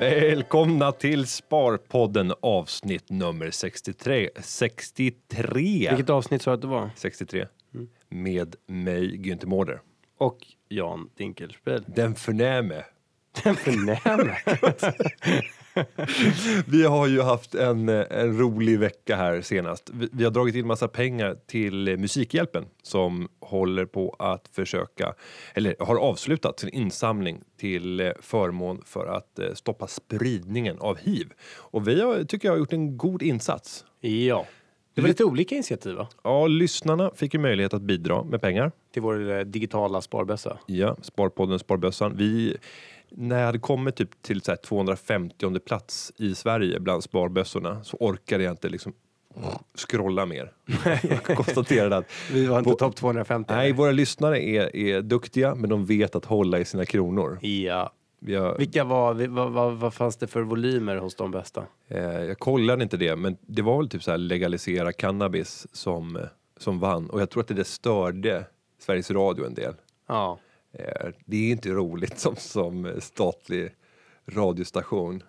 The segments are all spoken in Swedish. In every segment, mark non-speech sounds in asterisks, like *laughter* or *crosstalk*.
Välkomna till Sparpodden avsnitt nummer 63. 63! Vilket avsnitt sa du att det var? 63. Med mig, Günther Mårder. Och Jan Dinkelspiel. Den förnäme. Den förnäme. *laughs* *laughs* Vi har ju haft en, en rolig vecka här senast. Vi, vi har dragit in massa pengar till Musikhjälpen som håller på att försöka, eller har avslutat sin insamling till eh, förmån för att eh, stoppa spridningen av hiv. Och vi har, tycker jag har gjort en god insats. ja. Det var lite olika initiativ va? Ja, lyssnarna fick ju möjlighet att bidra med pengar. Till vår eh, digitala sparbössa. Ja, Sparpodden, Sparbössan. Vi, när jag hade kommit typ till så här 250 plats i Sverige bland sparbössorna så orkade jag inte liksom scrolla mer. jag *laughs* konstaterade att Vi var inte topp 250. nej, våra lyssnare är, är duktiga men de vet att hålla i sina kronor. Ja. Har, Vilka var, vad, vad, vad fanns det för volymer hos de bästa? eh, jag kollade inte det men det var väl typ så här legalisera cannabis som, eh, som vann och jag tror att det där störde Sveriges Radio en del. Ja. Eh, Det är inte roligt som, som statlig radiostation.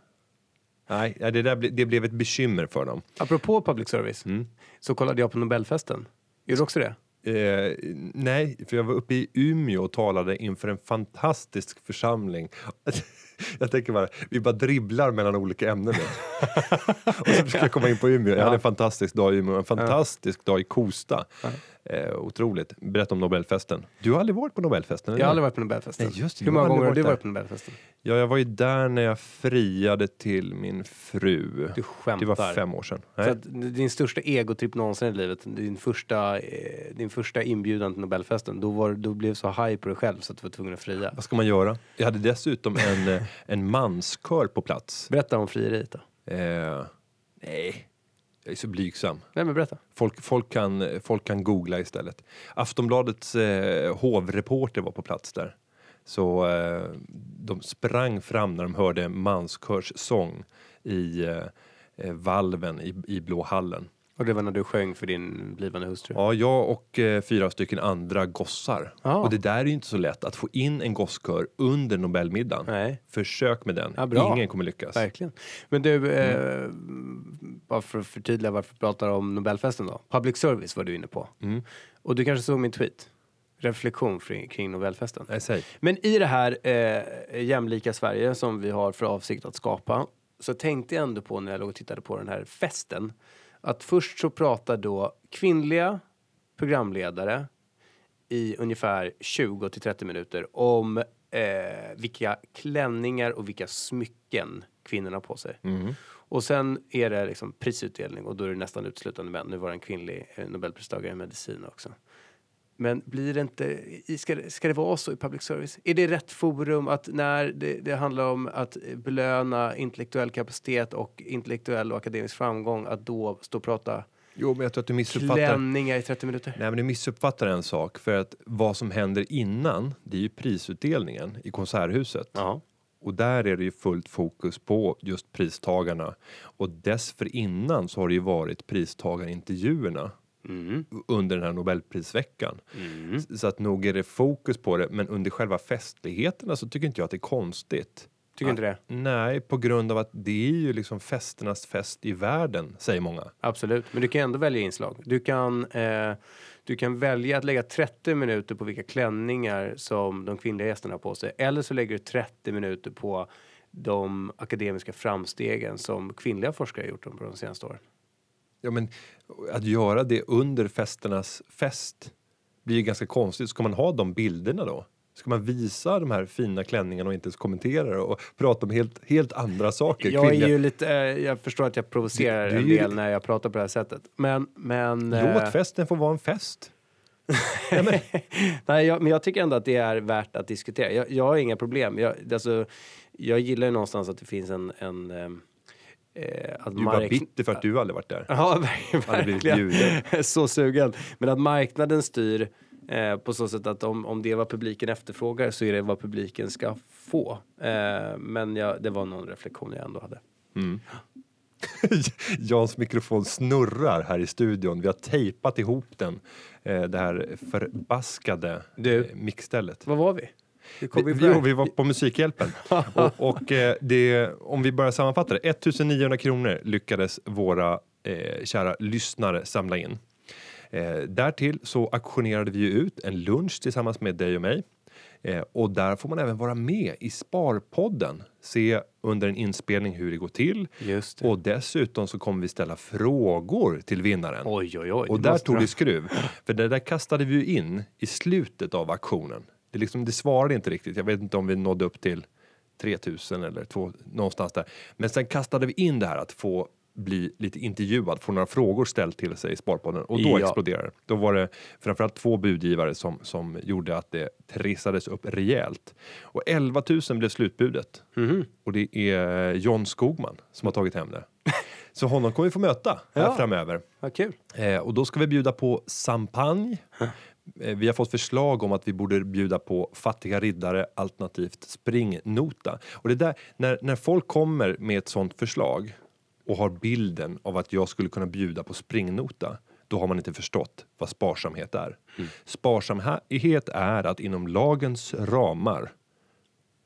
Nej, det, där ble, det blev ett bekymmer för dem. Apropå public service. Mm. Så kollade jag på Nobelfesten. Gjorde du också det? Eh, nej, för jag var uppe i Umeå och talade inför en fantastisk församling. *laughs* Jag tänker bara, vi bara dribblar mellan olika ämnen nu. och så försöker jag komma in på Umeå. Jag hade en fantastisk dag i Umeå, en fantastisk dag i Kosta. Eh, otroligt. Berätta om Nobelfesten. Du har aldrig varit på Nobelfesten? eller? Jag har aldrig varit på Nobelfesten. Nej, just Hur många gånger har du varit på Nobelfesten? Ja, jag var ju där när jag friade till min fru. Du skämtar. Det var fem år sedan. Så Nej. att din största egotripp någonsin i livet, din första, eh, din första inbjudan till Nobelfesten, då, var, då blev så high på dig själv så att du var tvungen att fria. Vad ska man göra? Jag hade dessutom en, eh, en manskör på plats. Berätta om frieriet då. Eh, nej, jag är så blygsam. Nej men berätta. Folk, folk, kan, folk kan googla istället. Aftonbladets eh, hovreporter var på plats där. Så eh, de sprang fram när de hörde manskörs sång i eh, eh, valven i, i Blå hallen. Och det var när du sjöng för din blivande hustru. Ja, jag och eh, fyra stycken andra gossar. Ja. Och det där är ju inte så lätt att få in en gosskör under Nobelmiddagen. Nej, Försök med den. Ja, bra. Ingen kommer lyckas. verkligen. Men du, Mm. eh, bara för att förtydliga varför vi pratar om Nobelfesten då. Public service var du inne på. Mm. Och du kanske såg min tweet? Reflektion kring, Nobelfesten. Nej. Men i det här eh, jämlika Sverige som vi har för avsikt att skapa så tänkte jag ändå på när jag låg och tittade på den här festen att först så pratar då kvinnliga programledare i ungefär 20 till 30 minuter om eh, vilka klänningar och vilka smycken kvinnorna har på sig. Mm. Och sen är det liksom prisutdelning och då är det nästan uteslutande män. Nu var det en kvinnlig eh, nobelpristagare i medicin också. Men blir det inte, ska det, ska det vara så i public service? Är det rätt forum att när det, det handlar om att belöna intellektuell kapacitet och intellektuell och akademisk framgång att då stå och prata Jo, men jag tror att du missuppfattar. klänningar i 30 minuter? Nej, men du missuppfattar en sak. För att vad som händer innan, det är ju prisutdelningen i Konserthuset. Ja. Och där är det ju fullt fokus på just pristagarna. Och dessförinnan så har det ju varit pristagarintervjuerna Mm. under den här Nobelprisveckan. Mm. Så att nog är det fokus på det, men under själva festligheterna så tycker inte jag att det är konstigt. Tycker inte det? Nej, på grund av att det är ju liksom festernas fest i världen, säger många. Absolut, men du kan ändå välja inslag. Du kan, eh, du kan välja att lägga 30 minuter på vilka klänningar som de kvinnliga gästerna har på sig. Eller så lägger du 30 minuter på de akademiska framstegen som kvinnliga forskare har gjort på de senaste åren. Ja, men att göra det under festernas fest blir ju ganska konstigt. Ska man ha de bilderna då? Ska man visa de här fina klänningarna och inte ens kommentera det och prata om helt, helt andra saker? Jag är ju lite, eh, jag förstår att jag provocerar en del när jag pratar på det här sättet. Men, men... eh, Låt festen få vara en fest. *laughs* Nej, jag, men jag tycker ändå att det är värt att diskutera. Jag, jag har inga problem. Jag, alltså, jag gillar ju någonstans att det finns en... en eh, att Du är bara bitter för att du aldrig varit där. Ja, *laughs* verkligen. Så sugen. Men att marknaden styr eh, på så sätt att om, om det är vad publiken efterfrågar så är det vad publiken ska få. Eh, men jag, det var någon reflektion jag ändå hade. Mm. *laughs* Jans mikrofon snurrar här i studion. Vi har tejpat ihop den. Eh, det här förbaskade Du. eh, mixstället. Var var vi? Vi, jo, vi var på Musikhjälpen. *laughs* och och eh, det, om vi börjar sammanfatta det. 1900 kronor lyckades våra eh, kära lyssnare samla in. Eh, därtill så auktionerade vi ut en lunch tillsammans med dig och mig. Eh, och där får man även vara med i Sparpodden. Se under en inspelning hur det går till. Det. Och dessutom så kommer vi ställa frågor till vinnaren. Oj, oj, oj. Och där tog det skruv. För det där kastade vi ju in i slutet av auktionen. Det, liksom, det svarade inte riktigt. Jag vet inte om vi nådde upp till 3000 eller två, någonstans där. Men sen kastade vi in det här att få bli lite intervjuad, få några frågor ställt till sig i Sparpodden och då Ja. exploderade det. Då var det framförallt två budgivare som, som gjorde att det trissades upp rejält. Och 11 000 blev slutbudet. Mhm. Och det är John Skogman som har tagit hem det. Så honom kommer vi få möta här Ja. framöver. Vad kul. Eh, och då ska vi bjuda på champagne. Eh, vi har fått förslag om att vi borde bjuda på fattiga riddare alternativt springnota. Och det där, när, när folk kommer med ett sånt förslag och har bilden av att jag skulle kunna bjuda på springnota då har man inte förstått vad sparsamhet är. Sparsamhet är att inom lagens ramar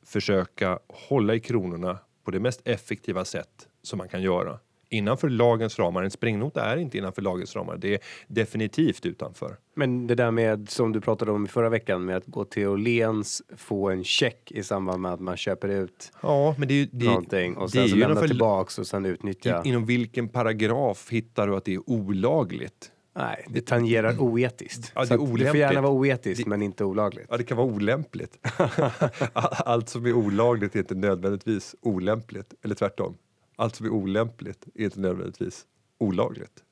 försöka hålla i kronorna på det mest effektiva sätt som man kan göra. Innanför lagens ramar, en springnota är inte innanför lagens ramar, det är definitivt utanför. Men det där med som du pratade om i förra veckan med att gå till Åhléns, få en check i samband med att man köper ut Ja, men det är ju... Det, någonting och sen så lämna tillbaks och sen utnyttja. i- Inom vilken paragraf hittar du att det är olagligt? Nej, det tangerar oetiskt. Ja, det är det får gärna vara oetiskt Det- men inte olagligt. Ja, det kan vara olämpligt. *laughs* Allt som är olagligt är inte nödvändigtvis olämpligt, eller tvärtom. Allt som är olämpligt är inte nödvändigtvis olagligt.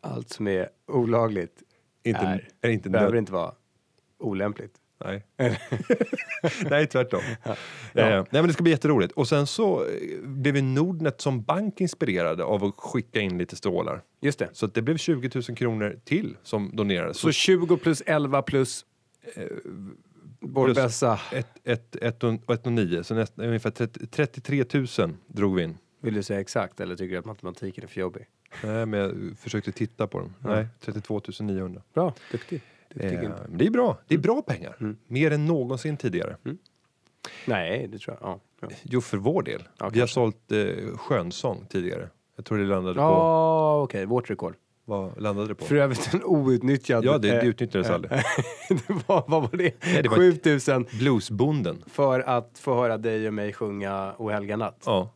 Allt som är olagligt Inte, är, är inte behöver inte vara olämpligt. Nej. *laughs* *laughs* nej, tvärtom. *laughs* Eh, nej, men det ska bli jätteroligt. Och sen så eh, blev ju Nordnet som bank inspirerade av att skicka in lite stålar. Just det. Så det blev 20 000 kronor till som donerades. Så 20 plus 11 plus eh, vår bästa. ett, ett, ett, och, ett och nio, så nästan, ungefär 30, 33 000 drog vi in. Vill du säga exakt eller tycker du att matematiken är för jobbig? Nej, men jag försökte titta på dem. Nej, 32 900. Bra, duktig. duktig Eh, men det är bra. Det är bra pengar. Mm. Mer än någonsin tidigare. Nej, det tror jag. Ja, ja. Jo, för vår del. Ja, vi har sålt eh, skönsång tidigare. Jag tror det landade på... Ja, okej, vårt rekord. Vad landade det på? För övrigt en outnyttjad. Ja, det, det eh, utnyttjades aldrig. *laughs* det var, vad var det? Nej, det var- 7000 Bluesbonden. för att få höra dig och mig sjunga O helga natt. Ja.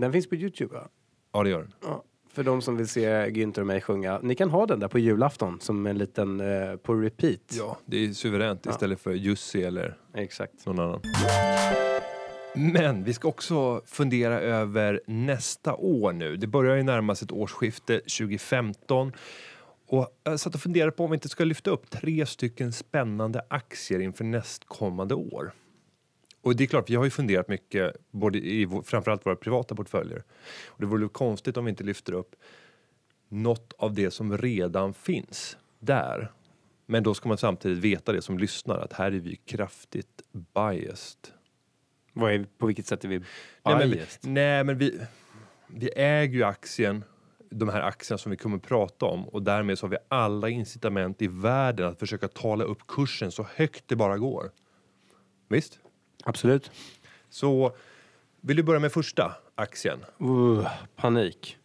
Den finns på Youtube va? ja, det gör den. Ja. För de som vill se Günther och mig sjunga. Ni kan ha den där på julafton som en liten eh, på repeat. Ja, det är suveränt Ja. istället för Jussi eller Exakt. någon annan. Men vi ska också fundera över nästa år nu. Det börjar ju närma sig ett årsskifte 2015. Och jag satt och funderade på om vi inte ska lyfta upp tre stycken spännande aktier inför nästkommande år. Och det är klart, vi har ju funderat mycket, både i framförallt våra privata portföljer. Och det vore konstigt om vi inte lyfter upp något av det som redan finns där. Men då ska man samtidigt veta det som lyssnar, att här är vi kraftigt biased. Vad är, på vilket sätt är vi Nej men, biased? vi, nej, men vi, vi äger ju aktien, de här aktierna som vi kommer att prata om och därmed så har vi alla incitament i världen att försöka tala upp kursen så högt det bara går. Visst? Absolut. Så vill du börja med första aktien? Uh, panik.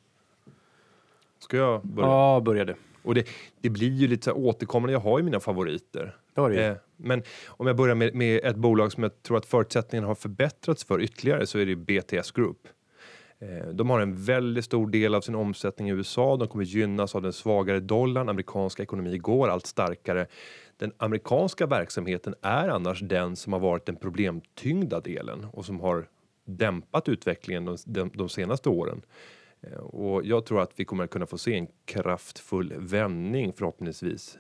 Ska jag börja? Ja, började. Och det, det blir ju lite återkommande, jag har ju mina favoriter. Du. Eh, men om jag börjar med, med ett bolag som jag tror att förutsättningarna har förbättrats för ytterligare så är det BTS Group. Eh, de har en väldigt stor del av sin omsättning i USA. De kommer gynnas av den svagare dollarn. Amerikanska ekonomi går allt starkare. Den amerikanska verksamheten är annars den som har varit den problemtyngda delen och som har dämpat utvecklingen de, de, de senaste åren. Eh, och jag tror att vi kommer att kunna få se en kraftfull vändning förhoppningsvis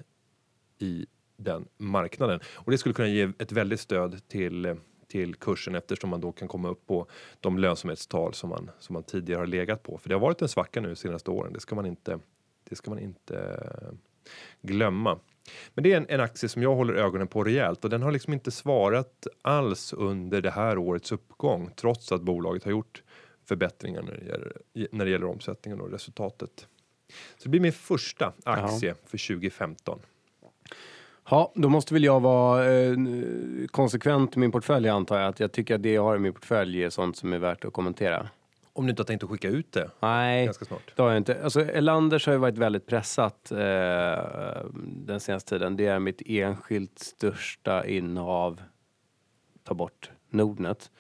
i den marknaden. Och det skulle kunna ge ett väldigt stöd till, till kursen eftersom man då kan komma upp på de lönsamhetstal som man, som man tidigare har legat på. För det har varit en svacka nu de senaste åren, det ska man inte, det ska man inte eh, glömma. Men det är en, en aktie som jag håller ögonen på rejält och den har liksom inte svarat alls under det här årets uppgång trots att bolaget har gjort förbättringar när det gäller, när det gäller omsättningen och resultatet. Så det blir min första aktie för 2015. Ja, då måste väl jag vara eh, konsekvent i min portfölj antar jag. Att jag tycker att det jag har i min portfölj är sånt som är värt att kommentera. Om du inte har tänkt att skicka ut det Nej, ganska snart. det har jag inte. Alltså, Elanders har ju varit väldigt pressat eh, den senaste tiden. Det är mitt enskilt största innehav. Ta bort Nordnet.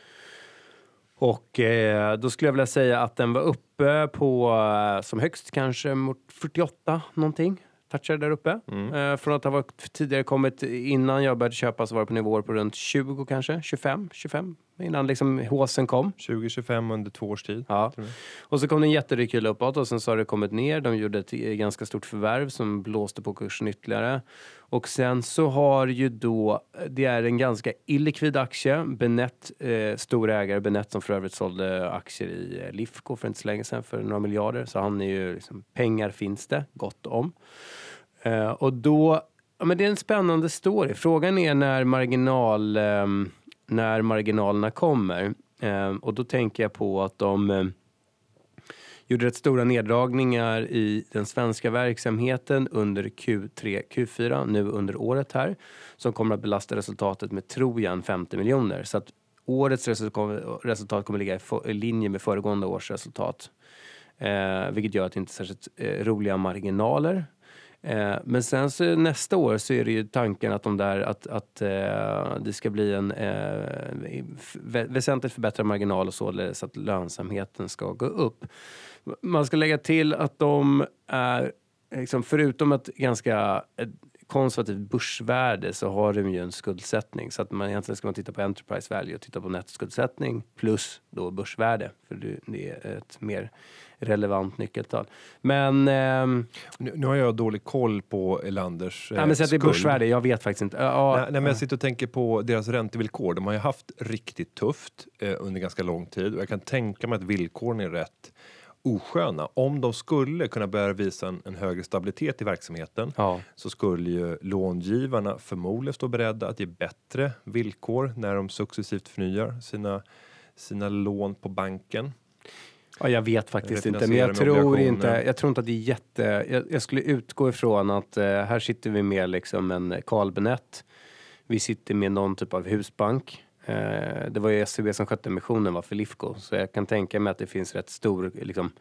Och eh, då skulle jag vilja säga att den var uppe på eh, som högst kanske mot 48 någonting. Touchade där uppe. Eh, från att ha varit tidigare kommit innan jag började köpa så var det på nivåer på runt 20 kanske, 25, 25 innan liksom håsen kom. 2025 under två års tid. Ja. Och så kom det en jätterekyl uppåt och sen så har det kommit ner. De gjorde ett eh, ganska stort förvärv som blåste på kursen ytterligare. Och sen så har ju då, det är en ganska illikvid aktie. Benett, eh, stora ägare, Benett som för övrigt sålde aktier i eh, Lifco för inte så länge sedan för några miljarder. Så han är ju, liksom, pengar finns det gott om. Eh, och då, ja men det är en spännande story. Frågan är när marginal, eh, när marginalerna kommer. Eh, och då tänker jag på att de eh, gjorde rätt stora neddragningar i den svenska verksamheten under Q3, Q4 nu under året här som kommer att belasta resultatet med, tror jag, 50 miljoner. Så att årets resultat, kommer kommer ligga i, i linje med föregående års resultat. Eh, vilket gör att det inte är särskilt eh, roliga marginaler. Eh, men sen så nästa år så är det ju tanken att de där att, att eh, det ska bli en eh, väsentligt förbättrad marginal och således att lönsamheten ska gå upp. Man ska lägga till att de är, liksom, förutom att ganska konservativt börsvärde så har de ju en skuldsättning. Så att man egentligen ska man titta på enterprise value och titta på nettoskuldsättning plus då börsvärde. För det är ett mer relevant nyckeltal. Men, ehm, Nu, nu har jag dålig koll på Elanders eh, nej, men att det är börsvärde, jag vet faktiskt inte. Ja, Nej, nej, men jag sitter och tänker på deras räntevillkor. De har ju haft riktigt tufft eh, under ganska lång tid och jag kan tänka mig att villkoren är rätt osköna. Om de skulle kunna börja visa en, en högre stabilitet i verksamheten ja. så skulle ju långivarna förmodligen stå beredda att ge bättre villkor när de successivt förnyar sina, sina lån på banken. Ja, jag vet faktiskt inte, men jag tror inte, jag tror inte att det är jätte, jag, jag skulle utgå ifrån att eh, här sitter vi med liksom en Carl. Vi sitter med någon typ av husbank. Eh, det var ju SEB som skötte emissionen var för Lifco, så jag kan tänka mig att det finns rätt stor liksom,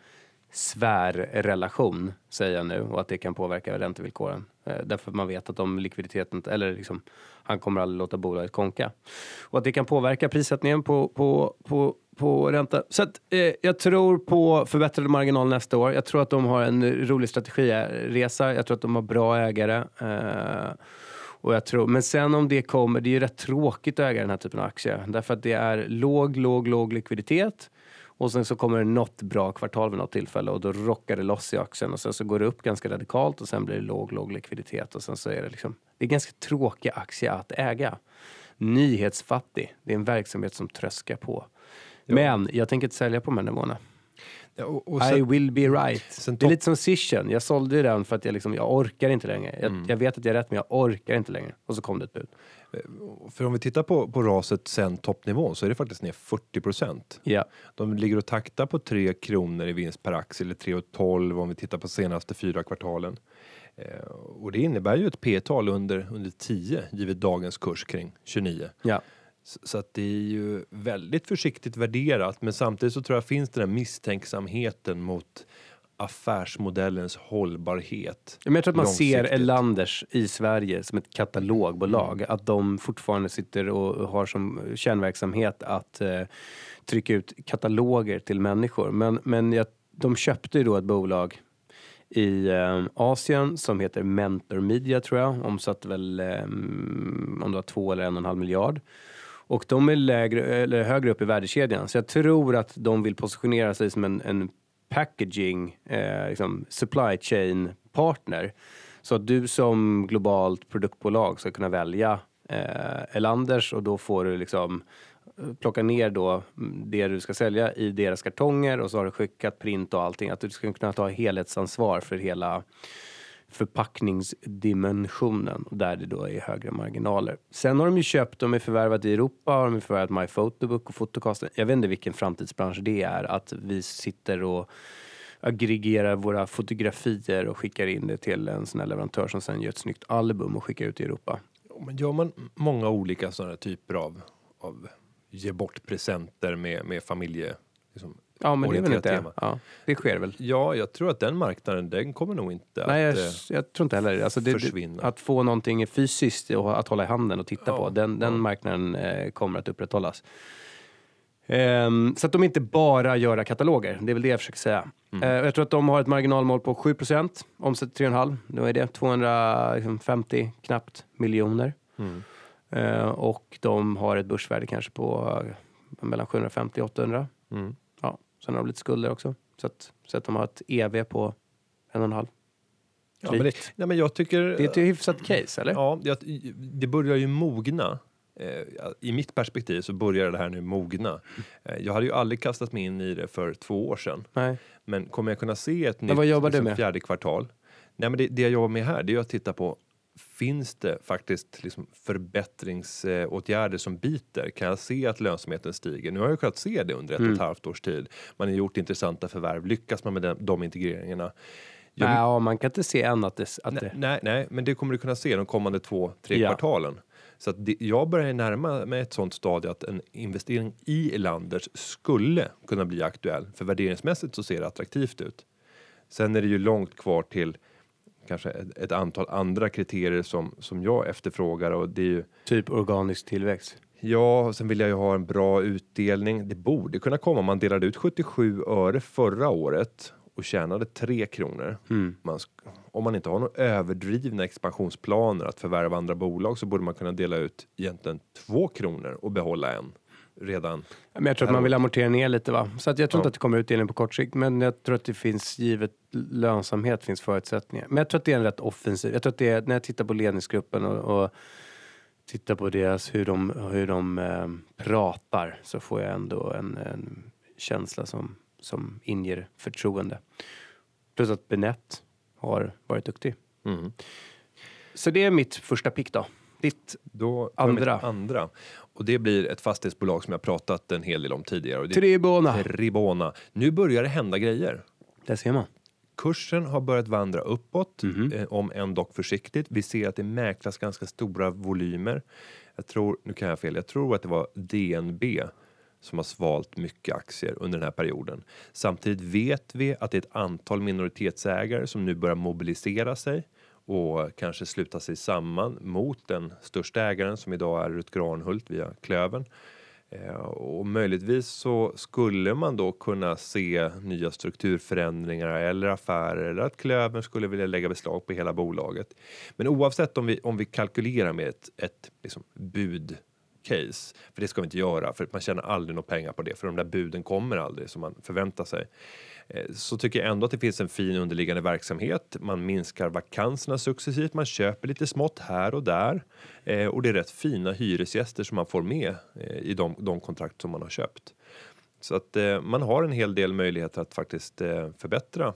svärrelation, säger jag nu, och att det kan påverka räntevillkoren. Eh, därför att man vet att om likviditeten, eller liksom, han kommer aldrig låta bolaget konka. Och att det kan påverka prissättningen på, på, på, på ränta. Så att, eh, jag tror på förbättrade marginal nästa år. Jag tror att de har en rolig strategiresa. Jag tror att de har bra ägare. Eh, och jag tror, men sen om det kommer, det är ju rätt tråkigt att äga den här typen av aktier. Därför att det är låg, låg, låg likviditet. Och sen så kommer det något bra kvartal vid något tillfälle och då rockar det loss i aktien och sen så går det upp ganska radikalt och sen blir det låg, låg likviditet och sen så är det liksom, det är ganska tråkig aktie att äga. Nyhetsfattig, det är en verksamhet som tröskar på. Men jag tänker inte sälja på de här nivåerna. Ja, och, och I sen, will be right. det är lite som Sishen. Jag sålde ju den för att jag, liksom, jag orkar inte längre. Jag, Mm. jag vet att jag är rätt men jag orkar inte längre. Och så kom det ett bud. För om vi tittar på, på raset sen toppnivån så är det faktiskt ner 40 procent. Ja. De ligger och taktar på 3 kronor i vinst per aktie eller 3,12 om vi tittar på senaste fyra kvartalen. Eh, och det innebär ju ett P-tal under, under 10 givet dagens kurs kring 29. Ja. Så, så att det är ju väldigt försiktigt värderat men samtidigt så tror jag finns den här misstänksamheten mot affärsmodellens hållbarhet. Men jag tror att man ser. Elanders i Sverige som ett katalogbolag. Att de fortfarande sitter och har som kärnverksamhet att eh, trycka ut kataloger till människor. Men, men jag, de köpte ju då ett bolag i eh, Asien som heter Mentor Media tror jag. Omsatte väl eh, om det var två eller en och en halv miljard. Och de är lägre, eller högre upp i värdekedjan. Så jag tror att de vill positionera sig som en, en packaging, eh, liksom supply chain partner. Så att du som globalt produktbolag ska kunna välja eh, Elanders och då får du liksom eh, plocka ner då det du ska sälja i deras kartonger och så har du skickat print och allting. Att du ska kunna ta helhetsansvar för hela förpackningsdimensionen där det då är högre marginaler. Sen har de ju köpt, de är förvärvat i Europa, har de ju förvärvat MyPhotobook och Fotocasten. Jag vet inte vilken framtidsbransch det är, att vi sitter och aggregerar våra fotografier och skickar in det till en sån här leverantör som sen gör ett snyggt album och skickar ut i Europa. Men gör man många olika sådana typer av, av ge bort presenter med, med familje... Liksom, Ja, men det är väl inte... tema. Ja, det sker väl. Ja, jag tror att den marknaden, den kommer nog inte Nej, att... jag, eh, jag tror inte heller alltså det. försvinna. Att få någonting fysiskt och att hålla i handen och titta Ja, på, den, den marknaden eh, kommer att upprätthållas. Ehm, så att de inte bara gör kataloger, det är väl det jag försöker säga. Mm. Eh, jag tror att de har ett marginalmål på 7% omsätter 3,5. Då är det 250 knappt miljoner. Mm. Eh, och de har ett börsvärde kanske på eh, mellan 750 och 800. Mm. Sen har de lite skulder också. Så att, så att de har ett EV på en och en halv. Ja, men det, nej, men jag tycker... Det är ett hyfsat case, eller? Ja, jag, det börjar ju mogna. Eh, I mitt perspektiv så börjar det här nu mogna. Eh, jag hade ju aldrig kastat mig in i det för två år sedan. Nej. Men kommer jag kunna se ett Men nytt vad jobbar du liksom, med? fjärde kvartal? Nej, men det, det jag jobbar med här det är att titta på Finns det faktiskt liksom förbättringsåtgärder som biter? Kan jag se att lönsamheten stiger? Nu har jag kunnat se det under ett Mm. och ett halvt års tid. Man har gjort intressanta förvärv. Lyckas man med den, de integreringarna? Jag- Nej, ja, man kan inte se än att det... Att Nej, det nej, nej, men det kommer du kunna se de kommande två, tre Ja. kvartalen. Så att det, jag börjar närma mig ett sånt stadie att en investering i Elanders skulle kunna bli aktuell. För värderingsmässigt så ser det attraktivt ut. Sen är det ju långt kvar till kanske ett, ett antal andra kriterier som, som jag efterfrågar och det är ju typ organisk tillväxt. Ja, och sen vill jag ju ha en bra utdelning. Det borde kunna komma. Man delade ut 77 öre förra året och tjänade 3 kronor. Mm. Man, om man inte har några överdrivna expansionsplaner att förvärva andra bolag så borde man kunna dela ut egentligen 2 kronor och behålla en redan. Men jag tror att man vill amortera ner lite va? Så att jag tror Ja. inte att det kommer utdelning på kort sikt. Men jag tror att det finns, givet lönsamhet, finns förutsättningar. Men jag tror att det är en rätt offensiv. Jag tror att det är, när jag tittar på ledningsgruppen och, och tittar på deras, hur de, hur de eh, pratar så får jag ändå en, en känsla som, som inger förtroende. Plus att Benett har varit duktig. Mm. Så det är mitt första pick då. Ditt Då Andra. andra. Och det blir ett fastighetsbolag som jag pratat en hel del om tidigare. Och det Tribona. Tribona. Nu börjar det hända grejer. Där ser man. Kursen har börjat vandra uppåt, Mhm. eh, om än dock försiktigt. Vi ser att det mäklas ganska stora volymer. Jag tror, nu kan jag fel, jag tror att det var DNB som har svalt mycket aktier under den här perioden. Samtidigt vet vi att det är ett antal minoritetsägare som nu börjar mobilisera sig och kanske sluta sig samman mot den största ägaren som idag är Rutger Granhult via Klövern. Eh, och möjligtvis så skulle man då kunna se nya strukturförändringar eller affärer eller att Klövern skulle vilja lägga beslag på hela bolaget. Men oavsett om vi, om vi kalkylerar med ett, ett liksom bud case, för det ska vi inte göra för man tjänar aldrig några pengar på det för de där buden kommer aldrig som man förväntar sig. Eh, så tycker jag ändå att det finns en fin underliggande verksamhet. Man minskar vakanserna successivt, man köper lite smått här och där eh, och det är rätt fina hyresgäster som man får med eh, i de, de kontrakt som man har köpt. Så att man har en hel del möjligheter att faktiskt förbättra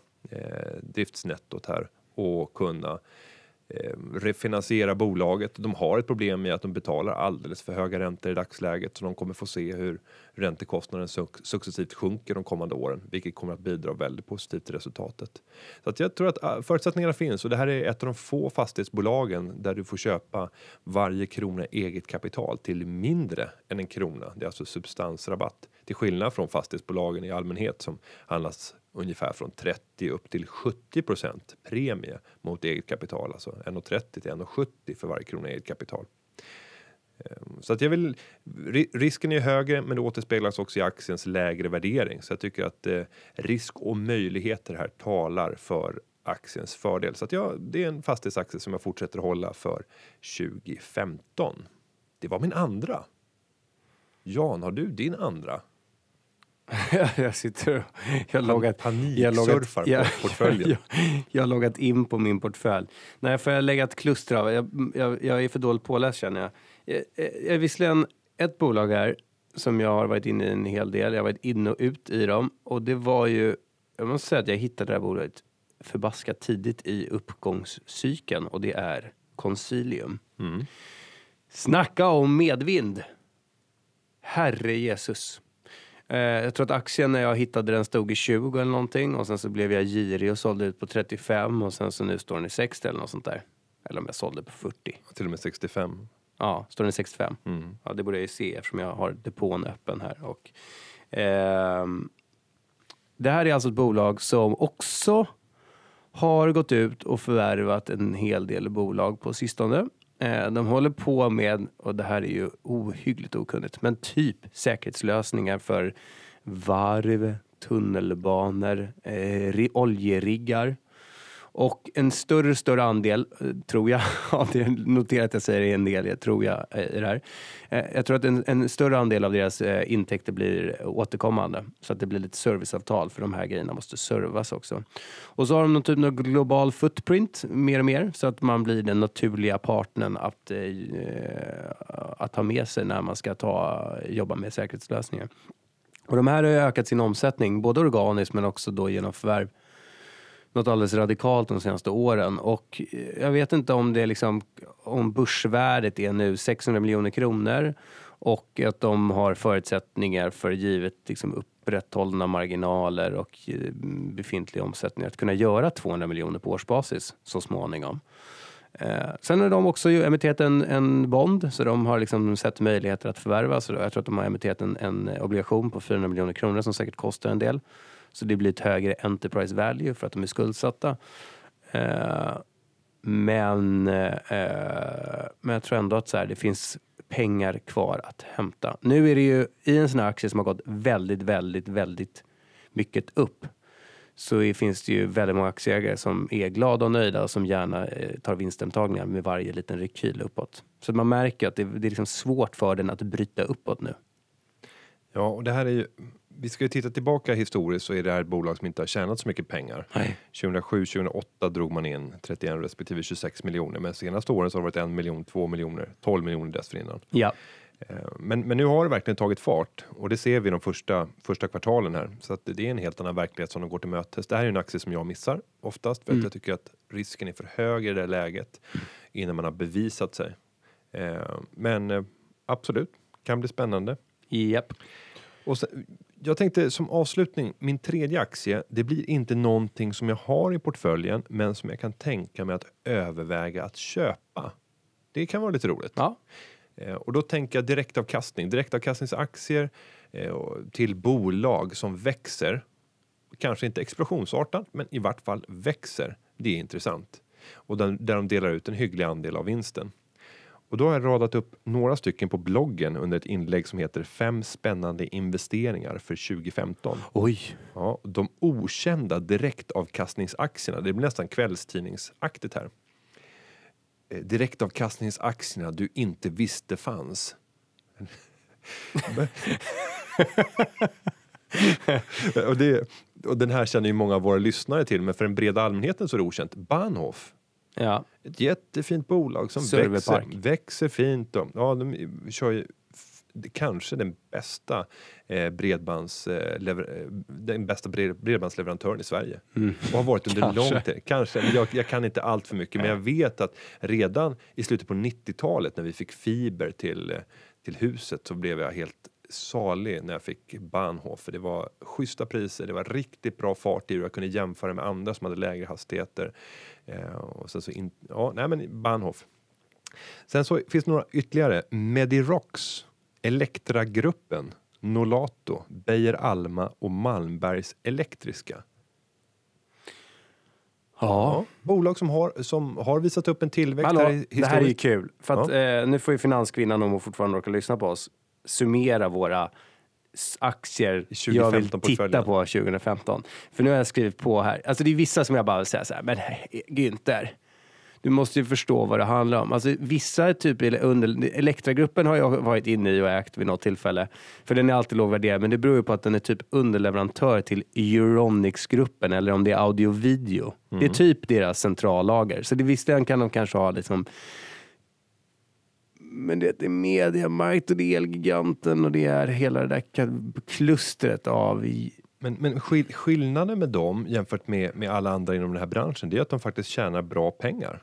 driftsnettot här och kunna Eh, refinansiera bolaget. De har ett problem med att de betalar alldeles för höga räntor i dagsläget så de kommer få se hur räntekostnaden successivt sjunker de kommande åren, vilket kommer att bidra väldigt positivt till resultatet. Så att jag tror att eh, förutsättningarna finns och det här är ett av de få fastighetsbolagen där du får köpa varje krona eget kapital till mindre än en krona. Det är alltså substansrabatt till skillnad från fastighetsbolagen i allmänhet som handlas ungefär från 30 upp till 70% premie mot eget kapital, alltså 1,30 till 1,70 för varje krona eget kapital. Ehm, så att jag vill, risken är högre men det återspeglas också i aktiens lägre värdering. Så jag tycker att eh, risk och möjligheter här talar för aktiens fördel. Så att jag, det är en fastighetsaktie som jag fortsätter hålla för 2015. Det var min andra. Jan, har du din andra? *laughs* jag sitter och... Jag har loggat, paniksurfar på jag, *laughs* portföljen. Jag, jag har loggat in på min portfölj. Nej, får jag lägga ett kluster av? Jag, jag, jag är för dåligt påläst känner jag. Jag, jag, jag är visserligen ett bolag här som jag har varit inne i en hel del. Jag har varit in och ut i dem. Och det var ju... Jag måste säga att jag hittade det här bolaget förbaskat tidigt i uppgångscykeln och det är Consilium. Snacka om medvind! Herre Jesus. Eh, jag tror att aktien när jag hittade den stod i 20 eller någonting och sen så blev jag girig och sålde ut på 35 och sen så nu står den i 60 eller något sånt där. Eller om jag sålde på 40. Till och med 65. Ja, står den i 65? Ja, det borde jag ju se eftersom jag har depån öppen här. Och, ehm, det här är alltså ett bolag som också har gått ut och förvärvat en hel del bolag på sistone. Eh, de håller på med, och det här är ju ohyggligt okunnigt, men typ säkerhetslösningar för varv, tunnelbanor, eh, oljeriggar. Och en större större andel, eh, tror jag, *laughs* av det, notera att jag säger en del, jag tror jag eh, i det här. Eh, jag tror att en, en större andel av deras intäkter blir återkommande. Så att det blir lite serviceavtal för de här grejerna måste servas också. Och så har de någon typ av global footprint mer och mer så att man blir den naturliga partnern att, att ha med sig när man ska ta, jobba med säkerhetslösningar. Och de här har ju ökat sin omsättning, både organiskt men också då genom förvärv något alldeles radikalt de senaste åren. Och eh, jag vet inte om det är liksom, om börsvärdet är nu 600 miljoner kronor och att de har förutsättningar för givet liksom upprätthållna marginaler och eh, befintlig omsättning att kunna göra 200 miljoner på årsbasis så småningom. Eh, sen har de också ju emitterat en, en bond, så de har liksom sett möjligheter att förvärva. Så jag tror att de har emitterat en, en obligation på 400 miljoner kronor som säkert kostar en del. Så det blir ett högre enterprise value för att de är skuldsatta. Eh, men, eh, men jag tror ändå att så här, det finns pengar kvar att hämta. Nu är det ju i en sån här aktie som har gått väldigt, väldigt, väldigt mycket upp så finns det ju väldigt många aktieägare som är glada och nöjda och som gärna eh, tar vinsthemtagningar med varje liten rekyl uppåt. Så man märker att det, det är liksom svårt för den att bryta uppåt nu. Ja, och det här är ju, vi ska ju titta tillbaka historiskt så är det här ett bolag som inte har tjänat så mycket pengar. Nej. 2007-2008 drog man in 31 respektive 26 miljoner, men senaste åren så har det varit en miljon, två miljoner, 12 miljoner dessförinnan. Ja. Eh, Men, men nu har det verkligen tagit fart och det ser vi de första, första kvartalen här. Så att det är en helt annan verklighet som de går till mötes. Det här är en aktie som jag missar oftast för att jag tycker att risken är för hög i det läget innan man har bevisat sig. Eh, Men eh, absolut, kan bli spännande. Japp. Och sen, jag tänkte som avslutning, min tredje aktie, det blir inte någonting som jag har i portföljen, men som jag kan tänka mig att överväga att köpa. Det kan vara lite roligt. Ja. Eh, och då tänker jag direktavkastning, direktavkastningsaktier eh, till bolag som växer. Kanske inte explosionsartat, men i vart fall växer. Det är intressant. Och där de delar ut en hygglig andel av vinsten. Och då har jag radat upp några stycken på bloggen under ett inlägg som heter Fem spännande investeringar för 2015. Oj. Ja, de okända direktavkastningsaktierna, det blir nästan kvällstidningsaktigt här. Eh, Direktavkastningsaktierna du inte visste fanns. *laughs* Och, det, och den här känner ju många av våra lyssnare till, men för den breda allmänheten så är det okänt. Bahnhof, Ja. ett jättefint bolag som växer, växer fint. Och, ja, de kör ju kanske den bästa eh, bredbands, eh, eh, den bästa bred, bredbandsleverantören i Sverige. Och har varit under Kanske. lång tid. Kanske. Jag, jag kan inte allt för mycket, men jag vet att redan i slutet på 90-talet när vi fick fiber till, eh, till huset så blev jag helt salig när jag fick Bahnhof. För det var schyssta priser, det var riktigt bra fart i det. Jag kunde jämföra med andra som hade lägre hastigheter. Eh, och sen så in, ja, nej men Bahnhof. Sen så finns det några ytterligare. Medirox, Elektragruppen, Nolato, Beijer Alma och Malmbergs Elektriska. Ja. bolag som har, som har visat upp en tillväxt Hallå, här i det här är ju kul. För att, eh, nu får ju finanskvinnan, om hon fortfarande orkar lyssna på oss, summera våra aktier jag vill 2015 titta portföljen. på 2015. För nu har jag skrivit på här. Alltså det är vissa som jag bara säger så här, men Günther, du måste ju förstå vad det handlar om. Alltså vissa typ eller under, Elektragruppen har jag varit inne i och ägt vid något tillfälle. För den är alltid låg värderad, men det beror ju på att den är typ underleverantör till Euronics-gruppen eller om det är audio video. Det är typ deras centrallager. Så det visst kan de kanske ha liksom men det är Mediamarkt och det är Elgiganten och det är hela det där klustret av... Men, men skill skillnaden med dem jämfört med, med alla andra inom den här branschen det är att de faktiskt tjänar bra pengar.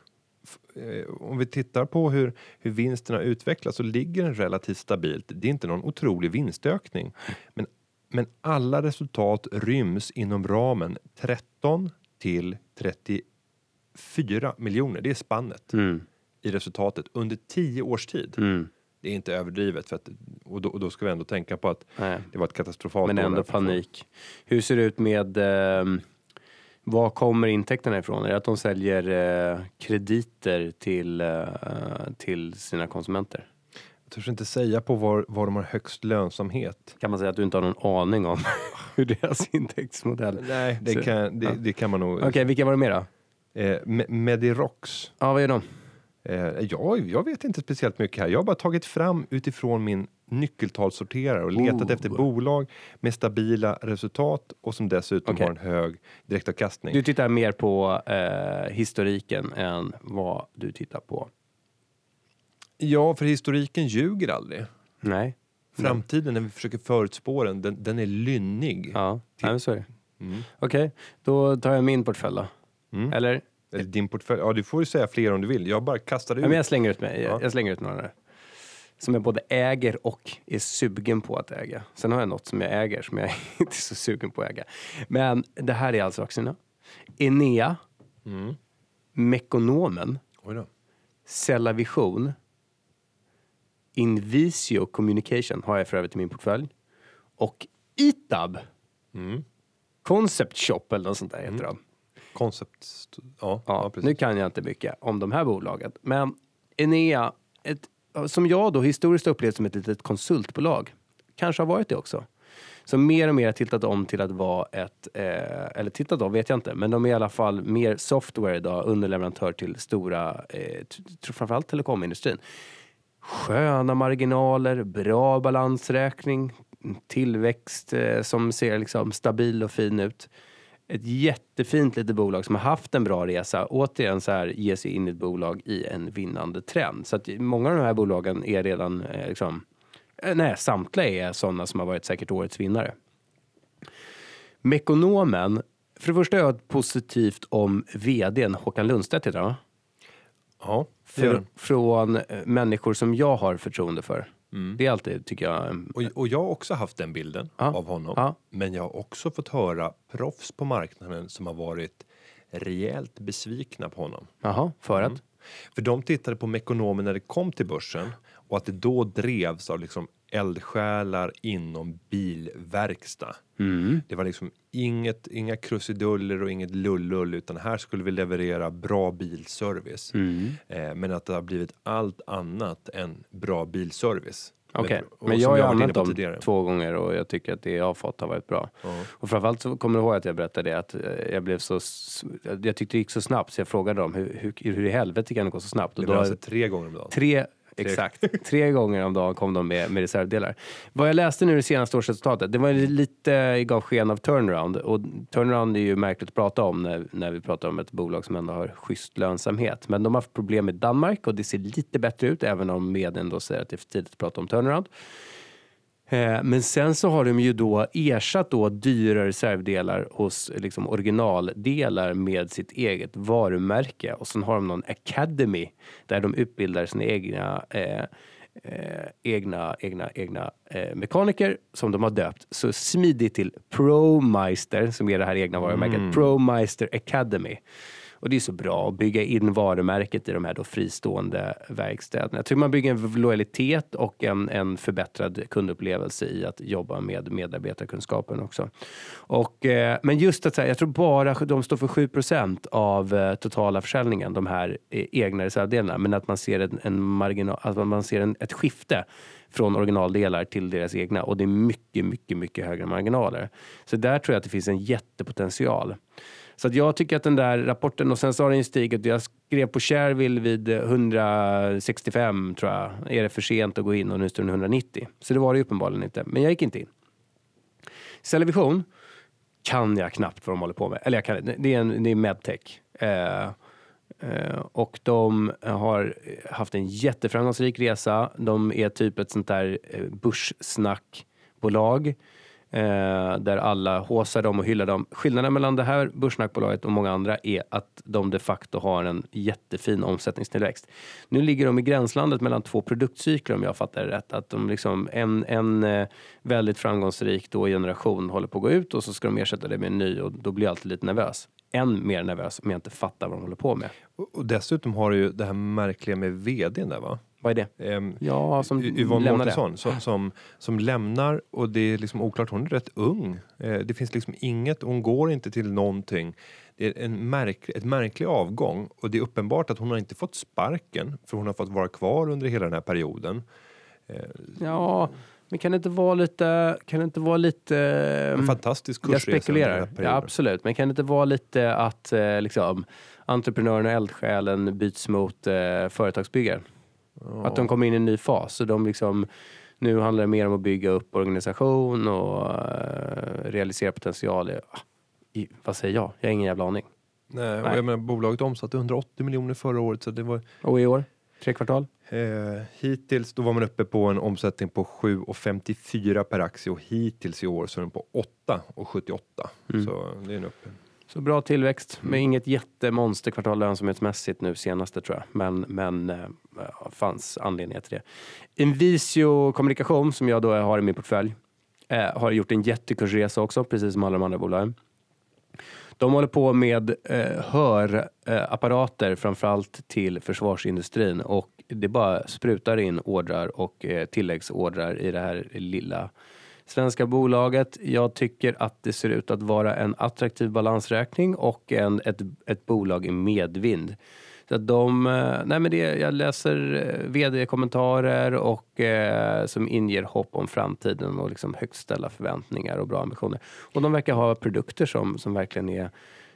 Eh, Om vi tittar på hur, hur vinsterna utvecklas så ligger den relativt stabilt. Det är inte någon otrolig vinstökning. Men, men alla resultat ryms inom ramen 13 till 34 miljoner. Det är spannet Mm. I resultatet under 10 års tid. Mm. Det är inte överdrivet för att, och, då, och då ska vi ändå tänka på att Nej. det var ett katastrofalt Men ändå panik. Hur ser det ut med ehm, var kommer intäkterna ifrån? Är det att de säljer eh, krediter till, eh, till sina konsumenter? Jag törs inte säga på var, var de har högst lönsamhet. Kan man säga att du inte har någon aning om *laughs* hur deras intäktsmodell... Nej, det Så- kan, det, ja. det kan man nog. Okej, vilka var det mer då? Eh, Me- Medirox. Ja, vad är de? Eh, jag, jag vet inte speciellt mycket här. Jag har bara tagit fram utifrån min nyckeltalssorterare och letat Oh. efter bolag med stabila resultat och som dessutom Okej. har en hög direktavkastning. Du tittar mer på eh, historiken än vad du tittar på. Ja, för historiken ljuger aldrig. Nej. Framtiden när vi försöker förutspå den, den, den är lynnig. Ja, Nej, men så är det. Mm. Okej, då tar jag min portfölj då. Mm. Eller? Eller din portfölj. Ja, du får ju säga fler om du vill. Jag bara kastade Ja, ut. men jag slänger ut mig. Jag, Ja. jag slänger ut några där. Som jag både äger och är sugen på att äga. Sen har jag något som jag äger som jag *laughs* inte är så sugen på att äga. Men det här är alltså aktierna. Enea, Mm. Mekonomen, Oj då. Cellavision, Invisio Communication har jag för övrigt i min portfölj. Och Itab, Mm. Concept Shop eller något sånt där heter de. Koncept... Ja, ja, precis. nu kan jag inte mycket om de här bolagen. Men Enea, ett, som jag då historiskt upplevt som ett litet konsultbolag, kanske har varit det också. Som mer och mer har tittat om till att vara ett, eh, eller tittat om vet jag inte, men de är i alla fall mer software idag, underleverantör till stora, eh, framförallt telekomindustrin. Sköna marginaler, bra balansräkning, tillväxt eh, som ser liksom stabil och fin ut. Ett jättefint litet bolag som har haft en bra resa. Återigen så här, ge sig in i ett bolag i en vinnande trend. Så att många av de här bolagen är redan eh, liksom, eh, nej, samtliga är sådana som har varit säkert årets vinnare. Mekonomen, för det första har jag positivt om vdn Håkan Lundstedt heter han va? Ja, den. från eh, människor som jag har förtroende för. Mm. Det är alltid, tycker jag, Och, och jag har också haft den bilden Ja. av honom. Ja. Men jag har också fått höra proffs på marknaden som har varit rejält besvikna på honom. jaha, för att? För de tittade på Mekonomen när det kom till börsen och att det då drevs av liksom eldsjälar inom bilverkstad. Mm. Det var liksom inget, inga krusiduller och inget lullull utan här skulle vi leverera bra bilservice. Mm. Eh, men att det har blivit allt annat än bra bilservice. Okej, och men jag har använt dem tidigare. två gånger och jag tycker att det jag har fått har varit bra. Ja. Och framförallt så kommer du ihåg att jag berättade det att eh, jag blev så, jag tyckte det gick så snabbt så jag frågade dem hur, hur, hur i helvete kan det gå så snabbt? Och då, Leveranser tre gånger om dagen. tre, exakt, tre gånger om dagen kom de med, med reservdelar. Vad jag läste nu det senaste årsresultatet, det var lite, gav sken av turnaround och turnaround är ju märkligt att prata om när, när vi pratar om ett bolag som ändå har schysst lönsamhet. Men de har haft problem med Danmark och det ser lite bättre ut även om medien då säger att det är för tidigt att prata om turnaround. Eh, Men sen så har de ju då ersatt då dyra reservdelar hos liksom originaldelar med sitt eget varumärke och sen har de någon academy där de utbildar sina egna eh, eh, egna, egna, egna eh, mekaniker som de har döpt så smidigt till ProMeister som är det här egna varumärket. ProMeister Academy. Och det är så bra att bygga in varumärket i de här då fristående verkstäderna. Jag tror man bygger en lojalitet och en, en förbättrad kundupplevelse i att jobba med medarbetarkunskapen också. Och, eh, men just att säga, jag tror bara de står för 7% av eh, totala försäljningen, de här eh, egna reservdelarna. Men att man ser en, en marginal, att man ser en, ett skifte från originaldelar till deras egna och det är mycket, mycket, mycket högre marginaler. Så där tror jag att det finns en jättepotential. Så att jag tycker att den där rapporten, och sen så har den ju stigit. Jag skrev på Shareville vid eh, 165 tror jag. Är det för sent att gå in och nu står den 190. Så det var det ju uppenbarligen inte. Men jag gick inte in. Cellvision kan jag knappt vad de håller på med. Eller jag kan, det är, en, det är medtech. Eh, eh, och de har haft en jätteframgångsrik resa. De är typ ett sånt där eh, börssnackbolag. Eh, där alla håsar dem och hyllar dem. Skillnaden mellan det här börssnackbolaget och många andra är att de de facto har en jättefin omsättningstillväxt. Nu ligger de i gränslandet mellan två produktcykler om jag fattar det rätt. Att de liksom, en, en eh, väldigt framgångsrik då generation håller på att gå ut och så ska de ersätta det med en ny och då blir jag alltid lite nervös. Än mer nervös om jag inte fattar vad de håller på med. Och, och dessutom har du ju det här märkliga med vdn där va? Vad är det? Ehm, Ja, som Yvonne. Mårtensson som, som, som lämnar och det är liksom oklart, hon är rätt ung. Eh, det finns liksom inget, hon går inte till någonting. Det är en märk, ett märklig avgång och det är uppenbart att hon har inte fått sparken för hon har fått vara kvar under hela den här perioden. Ja, men kan det inte vara lite... Kan det inte vara lite... En fantastisk Mm. Jag kursresa den spekulerar. Ja, absolut. Men kan det inte vara lite att eh, liksom, entreprenören och eldsjälen byts mot eh, företagsbyggare? Att de kommer in i en ny fas. Så de liksom, nu handlar det mer om att bygga upp organisation och eh, realisera potential. i- vad säger jag? Jag har ingen jävla aning. Nej, Nej. jag menar, bolaget omsatte 180 miljoner förra året så det var Och i år? Tre kvartal? Eh, hittills då var man uppe på en omsättning på 7,54 per aktie och hittills i år så är den på 8,78. Mm. Så det är en uppe. Så bra tillväxt, men inget jättemonsterkvartal lönsamhetsmässigt nu senaste tror jag. Men, men eh, ja, fanns anledningar till det. Invisio Kommunikation som jag då har i min portfölj eh, har gjort en jättekursresa också, precis som alla de andra bolagen. De håller på med eh, hörapparater framförallt till försvarsindustrin och det bara sprutar in ordrar och eh, tilläggsordrar i det här lilla svenska bolaget. Jag tycker att det ser ut att vara en attraktiv balansräkning och en, ett, ett bolag i medvind. Så att de, eh, nej men det, jag läser eh, vd-kommentarer och eh, som inger hopp om framtiden och liksom högt ställa förväntningar och bra ambitioner. Och de verkar ha produkter som, som verkligen är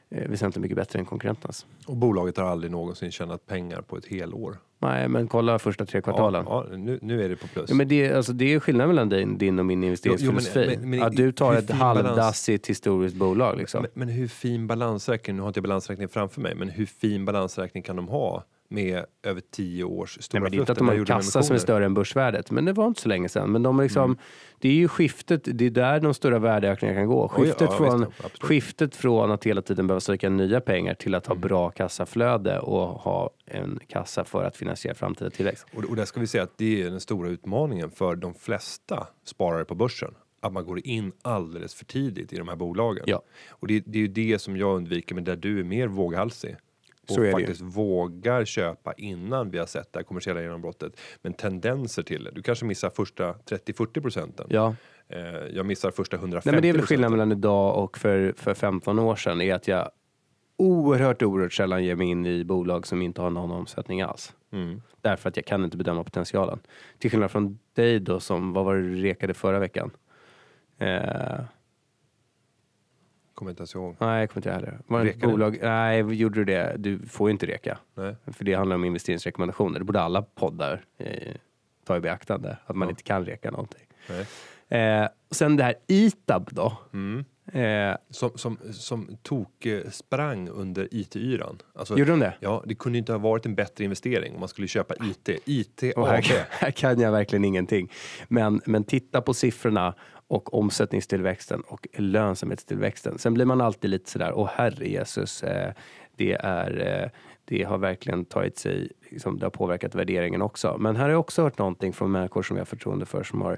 väsentligt mycket bättre än konkurrenternas. Och bolaget har aldrig någonsin tjänat pengar på ett helår. Nej, men kolla första tre kvartalen. Ja, ja, nu, nu är det på plus. Ja, men det, alltså, det är skillnad mellan din, din och min investeringsfilosofi. Jo, men- men- men att du tar ett fin balans- halvdassigt historiskt bolag. Liksom. men, men hur fin balansräkning, nu har inte jag balansräkningen framför mig, men hur fin balansräkning kan de ha med över tio års stora Nej, det är inte att de har en kassa som är större än börsvärdet, men det var inte så länge sedan. Men de liksom, Mm. Det är ju skiftet, det är där de stora värdeökningarna kan gå. Oj, Skiftet, ja, från, visst, skiftet från att hela tiden behöva söka nya pengar till att ha Mm. bra kassaflöde och ha en kassa för att finansiera framtida tillväxt. Och, och där ska vi säga att det är den stora utmaningen för de flesta sparare på börsen. Att man går in alldeles för tidigt i de här bolagen. Ja. Och det, det är ju det som jag undviker, men där du är mer våghalsig. Och det ju. faktiskt vågar köpa innan vi har sett det här kommersiella genombrottet. Men tendenser till det. Du kanske missar första 30-40 procenten. Ja. Eh, jag missar första 150 Nej, men det är väl skillnaden mellan idag och för, för 15 år sedan är att jag oerhört, oerhört sällan ger mig in i bolag som inte har någon omsättning alls. Mm. Därför att jag kan inte bedöma potentialen. Till skillnad från dig då som, vad var det du rekade förra veckan? Eh, Kommer inte ens ihåg. nej, jag kommer inte heller. Var det ett Rekade? bolag? Nej, gjorde du det? Du får ju inte reka. Nej. För det handlar om investeringsrekommendationer. Det borde alla poddar eh, ta i beaktande. Att man Ja. inte kan reka någonting. Nej. Eh, sen det här ITAB då. Mm. Eh, Som, som, som tok eh, sprang under IT-yran. Alltså, gjorde de det? Ja, det kunde inte ha varit en bättre investering om man skulle köpa IT. IT Och här, *laughs* här kan jag verkligen ingenting. Men, men titta på siffrorna och omsättningstillväxten och lönsamhetstillväxten. Sen blir man alltid lite sådär, åh herre Jesus, eh, det, är, eh, det har verkligen tagit sig, liksom, det har påverkat värderingen också. Men här har jag också hört någonting från människor som jag har förtroende för som har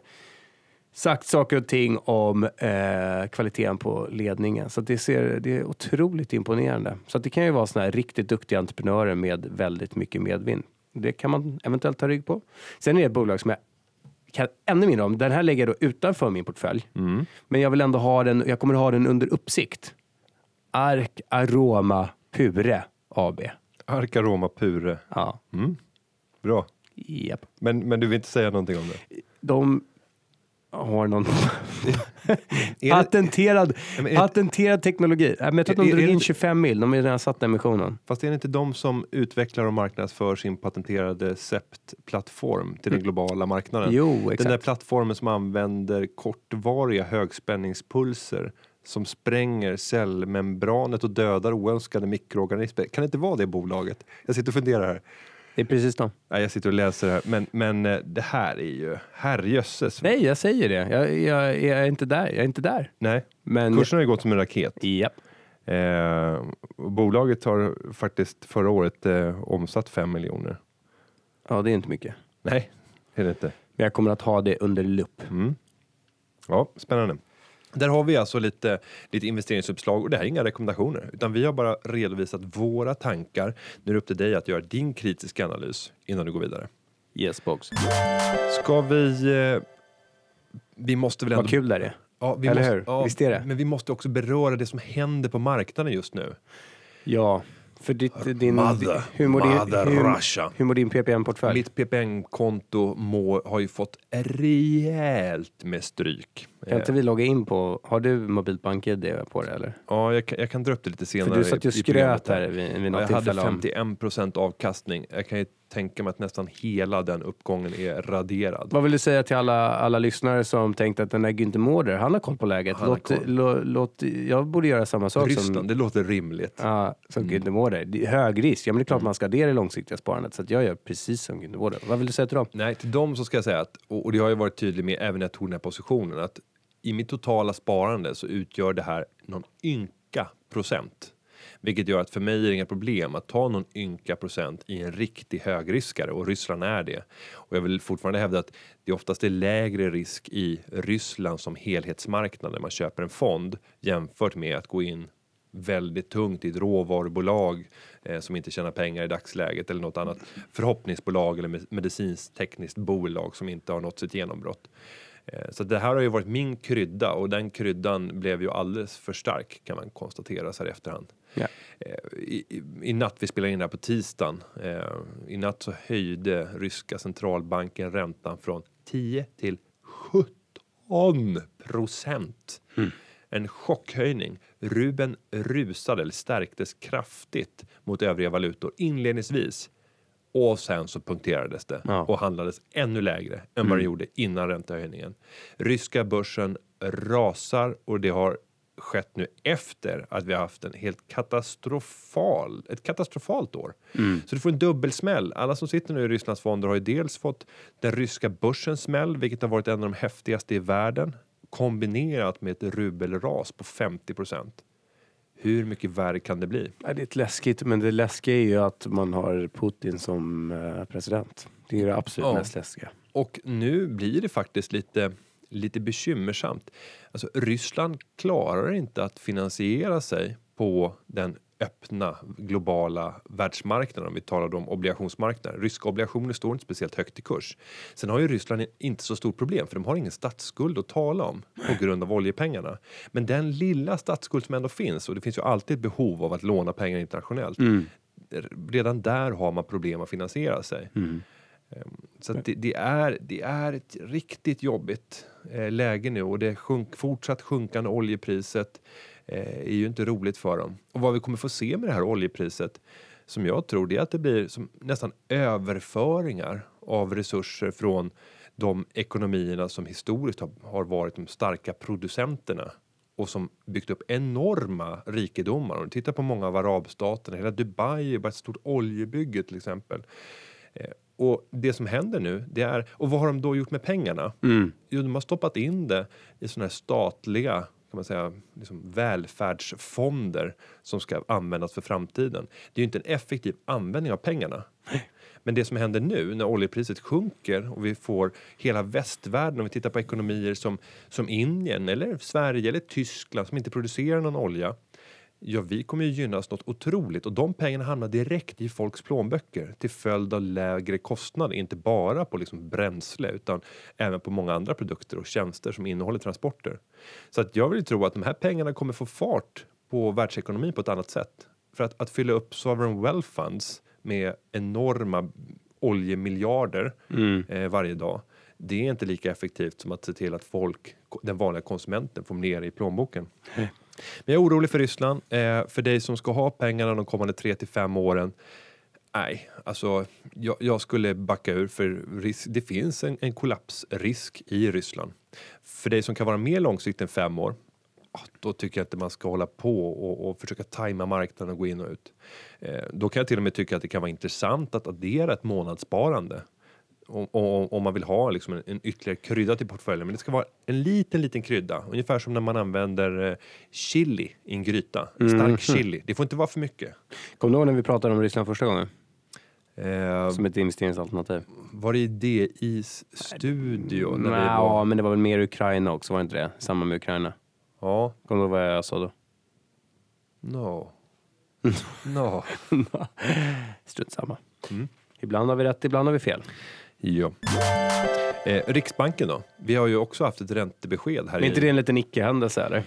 sagt saker och ting om eh, kvaliteten på ledningen. Så att det, ser, det är otroligt imponerande. Så att det kan ju vara såna här riktigt duktiga entreprenörer med väldigt mycket medvind. Det kan man eventuellt ta rygg på. Sen är det ett bolag som jag kan ännu mindre om. Den här lägger jag då utanför min portfölj. Mm. Men jag vill ändå ha den, jag kommer ha den under uppsikt. Ark Aroma Pure AB. Arkaroma Pure. Ja, Mm. Bra. japp. Men, men du vill inte säga någonting om det? De har någon *laughs* Är det, patenterad, patenterad teknologi. Men jag tror att de drog in inte- 25 mil. De har redan satt emissionen. fast är det inte de som utvecklar och marknadsför sin patenterade CEPT-plattform till den globala marknaden? Jo, Den där exakt. plattformen som använder kortvariga högspänningspulser som spränger cellmembranet och dödar oönskade mikroorganismer. Kan det inte vara det bolaget? Jag sitter och funderar här. Det är precis de. Nej, jag sitter och läser det här, men, men eh, det här är ju, herrejösses. Nej, jag säger det. Jag, jag, jag är inte där. Jag är inte där. Nej, Men... kursen har ju gått som en raket. Japp. Eh, bolaget har faktiskt förra året eh, omsatt 5 miljoner. Ja, det är inte mycket. Nej, är det inte. Men jag kommer att ha det under lupp. Mm. Ja, spännande. Där har vi alltså lite, lite investeringsuppslag och det här är inga rekommendationer utan vi har bara redovisat våra tankar. Nu är det upp till dig att göra din kritiska analys innan du går vidare. Yes, box. Ska vi... Eh, vi måste väl ändå... Vad kul det är. Ja, vi Eller måste, hur? Ja, Visst är det? Men vi måste också beröra det som händer på marknaden just nu. Ja, för ditt, din, Mother- hur, mår mother din, hur, Russia. hur mår din PPM-portfölj? Mitt PPM-konto må, har ju fått rejält med stryk. Kan inte vi logga in på, har du mobilbank-id på det eller? Ja, jag kan, jag kan dra upp det lite senare. För du satt ju och skröt här vid, vid Ja, något jag hade tillfälle om... 51 procent avkastning. Jag kan ju tänka mig att nästan hela den uppgången är raderad. Vad vill du säga till alla, alla lyssnare som tänkte att den där Günther Mårder, han har koll på läget. Han Låt, koll. lå, låt, jag borde göra samma sak Ryssland, som, det låter rimligt. ja, som Mm. Günther Mårder. Hög risk. Ja, men det är klart man ska ha det i det långsiktiga sparandet. Så jag gör precis som Günther Mårder. Vad vill du säga till dem? Nej, till dem så ska jag säga att, och och det har jag varit tydlig med även när jag tog den här positionen, att i mitt totala sparande så utgör det här någon ynka procent. Vilket gör att för mig är det inga problem att ta någon ynka procent i en riktig högriskare och Ryssland är det. Och jag vill fortfarande hävda att det oftast är lägre risk i Ryssland som helhetsmarknad när man köper en fond jämfört med att gå in väldigt tungt i ett råvarubolag eh, som inte tjänar pengar i dagsläget eller något annat förhoppningsbolag eller medicinskt tekniskt bolag som inte har nått sitt genombrott. Eh, Så det här har ju varit min krydda och den kryddan blev ju alldeles för stark kan man konstatera så här i efterhand. Eh, I, i, natt, vi spelar in det här på tisdagen, eh, i natt så höjde ryska centralbanken räntan från 10 till 17 procent. En chockhöjning. Ruben rusade eller stärktes kraftigt mot övriga valutor inledningsvis. Och sen så punkterades det Ja. och handlades ännu lägre än vad det gjorde innan räntehöjningen. Ryska börsen rasar och det har skett nu efter att vi har haft en helt katastrofal, ett katastrofalt år. Så du får en dubbelsmäll. Alla som sitter nu i Rysslands fonder har ju dels fått den ryska börsens smäll, vilket har varit en av de häftigaste i världen, kombinerat med ett rubelras på 50 procent. Hur mycket värre kan det bli? Ja, det är läskigt, men det läskiga är ju att man har Putin som eh, president. Det är det absolut Ja. mest läskiga. Och nu blir det faktiskt lite, lite bekymmersamt. Alltså, Ryssland klarar inte att finansiera sig på den öppna globala världsmarknaden om vi talar om obligationsmarknaden. Ryska obligationer står inte speciellt högt i kurs. Sen har ju Ryssland inte så stort problem för de har ingen statsskuld att tala om på grund av oljepengarna. Men den lilla statsskuld som ändå finns och det finns ju alltid ett behov av att låna pengar internationellt. Redan där har man problem att finansiera sig. Så att det, det, är, det är ett riktigt jobbigt eh, läge nu och det sjunk, fortsatt sjunkande oljepriset är ju inte roligt för dem. Och vad vi kommer få se med det här oljepriset som jag tror det är att det blir som nästan överföringar av resurser från de ekonomierna som historiskt har, varit de starka producenterna och som byggt upp enorma rikedomar. Om du tittar på många av arabstaterna, hela Dubai är bara ett stort oljebygge till exempel. Eh, och det som händer nu, det är, och vad har de då gjort med pengarna? Jo, de har stoppat in det i sådana här statliga kan man säga, liksom välfärdsfonder som ska användas för framtiden. Det är ju inte en effektiv användning av pengarna. Men det som händer nu när oljepriset sjunker och vi får hela västvärlden, om vi tittar på ekonomier som, som Indien eller Sverige eller Tyskland som inte producerar någon olja. Ja, vi kommer ju gynnas något otroligt och de pengarna hamnar direkt i folks plånböcker till följd av lägre kostnader, inte bara på liksom bränsle utan även på många andra produkter och tjänster som innehåller transporter. Så att jag vill ju tro att de här pengarna kommer få fart på världsekonomin på ett annat sätt. För att, att fylla upp sovereign wealth funds med enorma oljemiljarder eh, varje dag. Det är inte lika effektivt som att se till att folk, den vanliga konsumenten får mer i plånboken. *laughs* Men jag är orolig för Ryssland. Eh, för dig som ska ha pengarna de kommande 3 till 5 åren. Nej, alltså jag, jag skulle backa ur för risk, det finns en, en kollapsrisk i Ryssland. För dig som kan vara mer långsiktigt än fem år. Ah, då tycker jag inte man ska hålla på och, och försöka tajma marknaden och gå in och ut. Eh, då kan jag till och med tycka att det kan vara intressant att addera ett månadssparande. Om, man vill ha liksom en, en ytterligare krydda till portföljen. Men det ska vara en liten, liten krydda. Ungefär som när man använder eh, chili i en gryta. En stark *laughs* chili. Det får inte vara för mycket. Kommer du ihåg när vi pratade om Ryssland första gången? Eh, Som ett investeringsalternativ. var det i DIs studio? När vi Ja, var, men det var väl mer Ukraina också, var det inte det? Samma med Ukraina. ja, Kommer du ihåg vad jag sa då? no. *laughs* no. *laughs* Strunt samma. Mm. Ibland har vi rätt, ibland har vi fel. Ja. Eh, Riksbanken då? Vi har ju också haft ett räntebesked här. I- inte det en liten icke-händelse eller?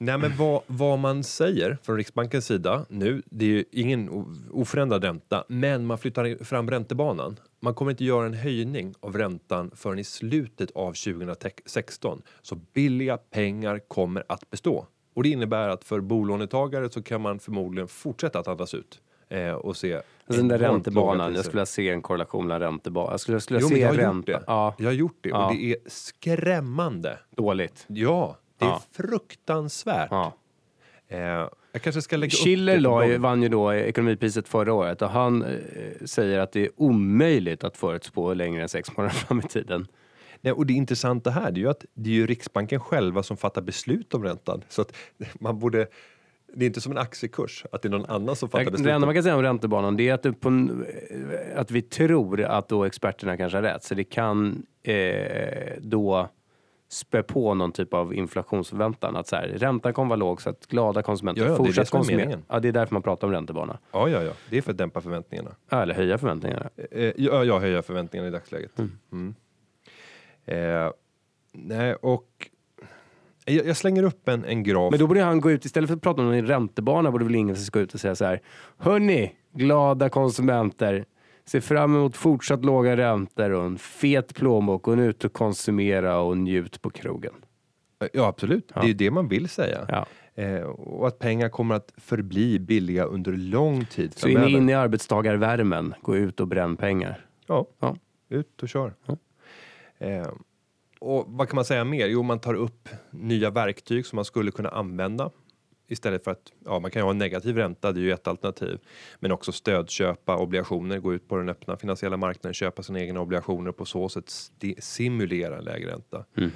Nej, men vad, vad man säger från Riksbankens sida nu, det är ju ingen oförändrad ränta, men man flyttar i- fram räntebanan. Man kommer inte göra en höjning av räntan förrän i slutet av 2016. Så billiga pengar kommer att bestå. Och det innebär att för bolånetagare så kan man förmodligen fortsätta att andas ut eh, och se Alltså den där räntebanan, jag skulle se en korrelation mellan räntebanan. Jag skulle, jag skulle Jo, se jag har gjort ränta. det. Ja, Jag har gjort det Ja. och det är skrämmande. dåligt. Ja, det är Ja. fruktansvärt. Ja. Eh, jag kanske ska lägga Schiller upp ju, vann ju då ekonomipriset förra året och han eh, säger att det är omöjligt att förutspå längre än sex månader *laughs* fram i tiden. Nej, och det intressanta här det är ju att det är ju Riksbanken själva som fattar beslut om räntan. Så att man borde, det är inte som en aktiekurs, att det är någon annan som fattar Det beslut. enda man kan säga om räntebanan det är att, det på, eh, att vi tror att då experterna kanske har rätt. Så det kan eh, då spä på någon typ av inflationsförväntan. Att så här, räntan kommer vara låg så att glada konsumenter Ja, ja, det det fortsätter konsumera. Ja, det är därför man pratar om räntebana. Ja, ja, ja. Det är för att dämpa förväntningarna. Ja, Eller höja förväntningarna. Eh, ja, jag höjer förväntningarna i dagsläget. Mm. Eh, nej, och jag, jag slänger upp en, en graf. Men då borde han gå ut, istället för att prata om en räntebana, borde väl ingen gå ut och säga så här. Hörni, glada konsumenter. Se fram emot fortsatt låga räntor och en fet plånbok. Gå ut och konsumera och njut på krogen. Ja, absolut. Ja. Det är ju det man vill säga. Ja. Eh, och att pengar kommer att förbli billiga under lång tid Så in, framöver. in i arbetstagarvärmen, gå ut och bränn pengar. Ja, Ja. ut och kör. Eh, och vad kan man säga mer? Jo, man tar upp nya verktyg som man skulle kunna använda istället för att ja, man kan ju ha en negativ ränta. Det är ju ett alternativ, men också stödköpa obligationer, gå ut på den öppna finansiella marknaden, köpa sina egna obligationer och på så sätt simulera en lägre ränta. Mm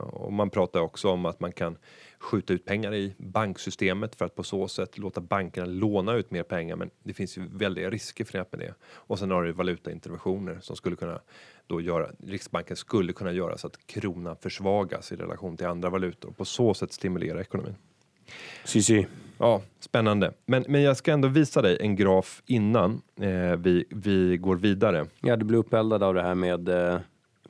och man pratar också om att man kan skjuta ut pengar i banksystemet för att på så sätt låta bankerna låna ut mer pengar. Men det finns ju väldiga risker förenat med det. Och sen har du valutainterventioner som skulle kunna då göra, Riksbanken skulle kunna göra så att kronan försvagas i relation till andra valutor och på så sätt stimulera ekonomin. Si, si. Ja, spännande. Men, men jag ska ändå visa dig en graf innan eh, vi, vi går vidare. Ja, du blir uppeldad av det här med eh,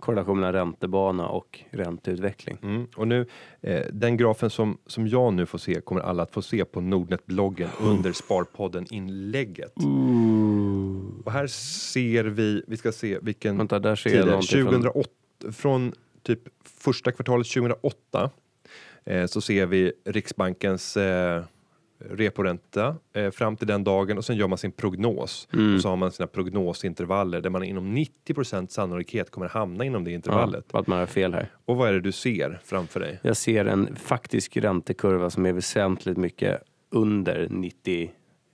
korrelation mellan räntebana och ränteutveckling. Mm. Och nu, eh, den grafen som, som jag nu får se kommer alla att få se på Nordnet-bloggen under Sparpodden-inlägget. Och här ser vi, vi ska se vilken Vänta, där ser jag det är. någonting från- 2008, från typ första kvartalet 2008 eh, så ser vi Riksbankens eh, reporänta eh, fram till den dagen och sen gör man sin prognos. Mm. Och så har man sina prognosintervaller där man inom 90% sannolikhet kommer hamna inom det intervallet. Ja, att man har fel här. Och vad är det du ser framför dig? Jag ser en faktisk räntekurva som är väsentligt mycket under 90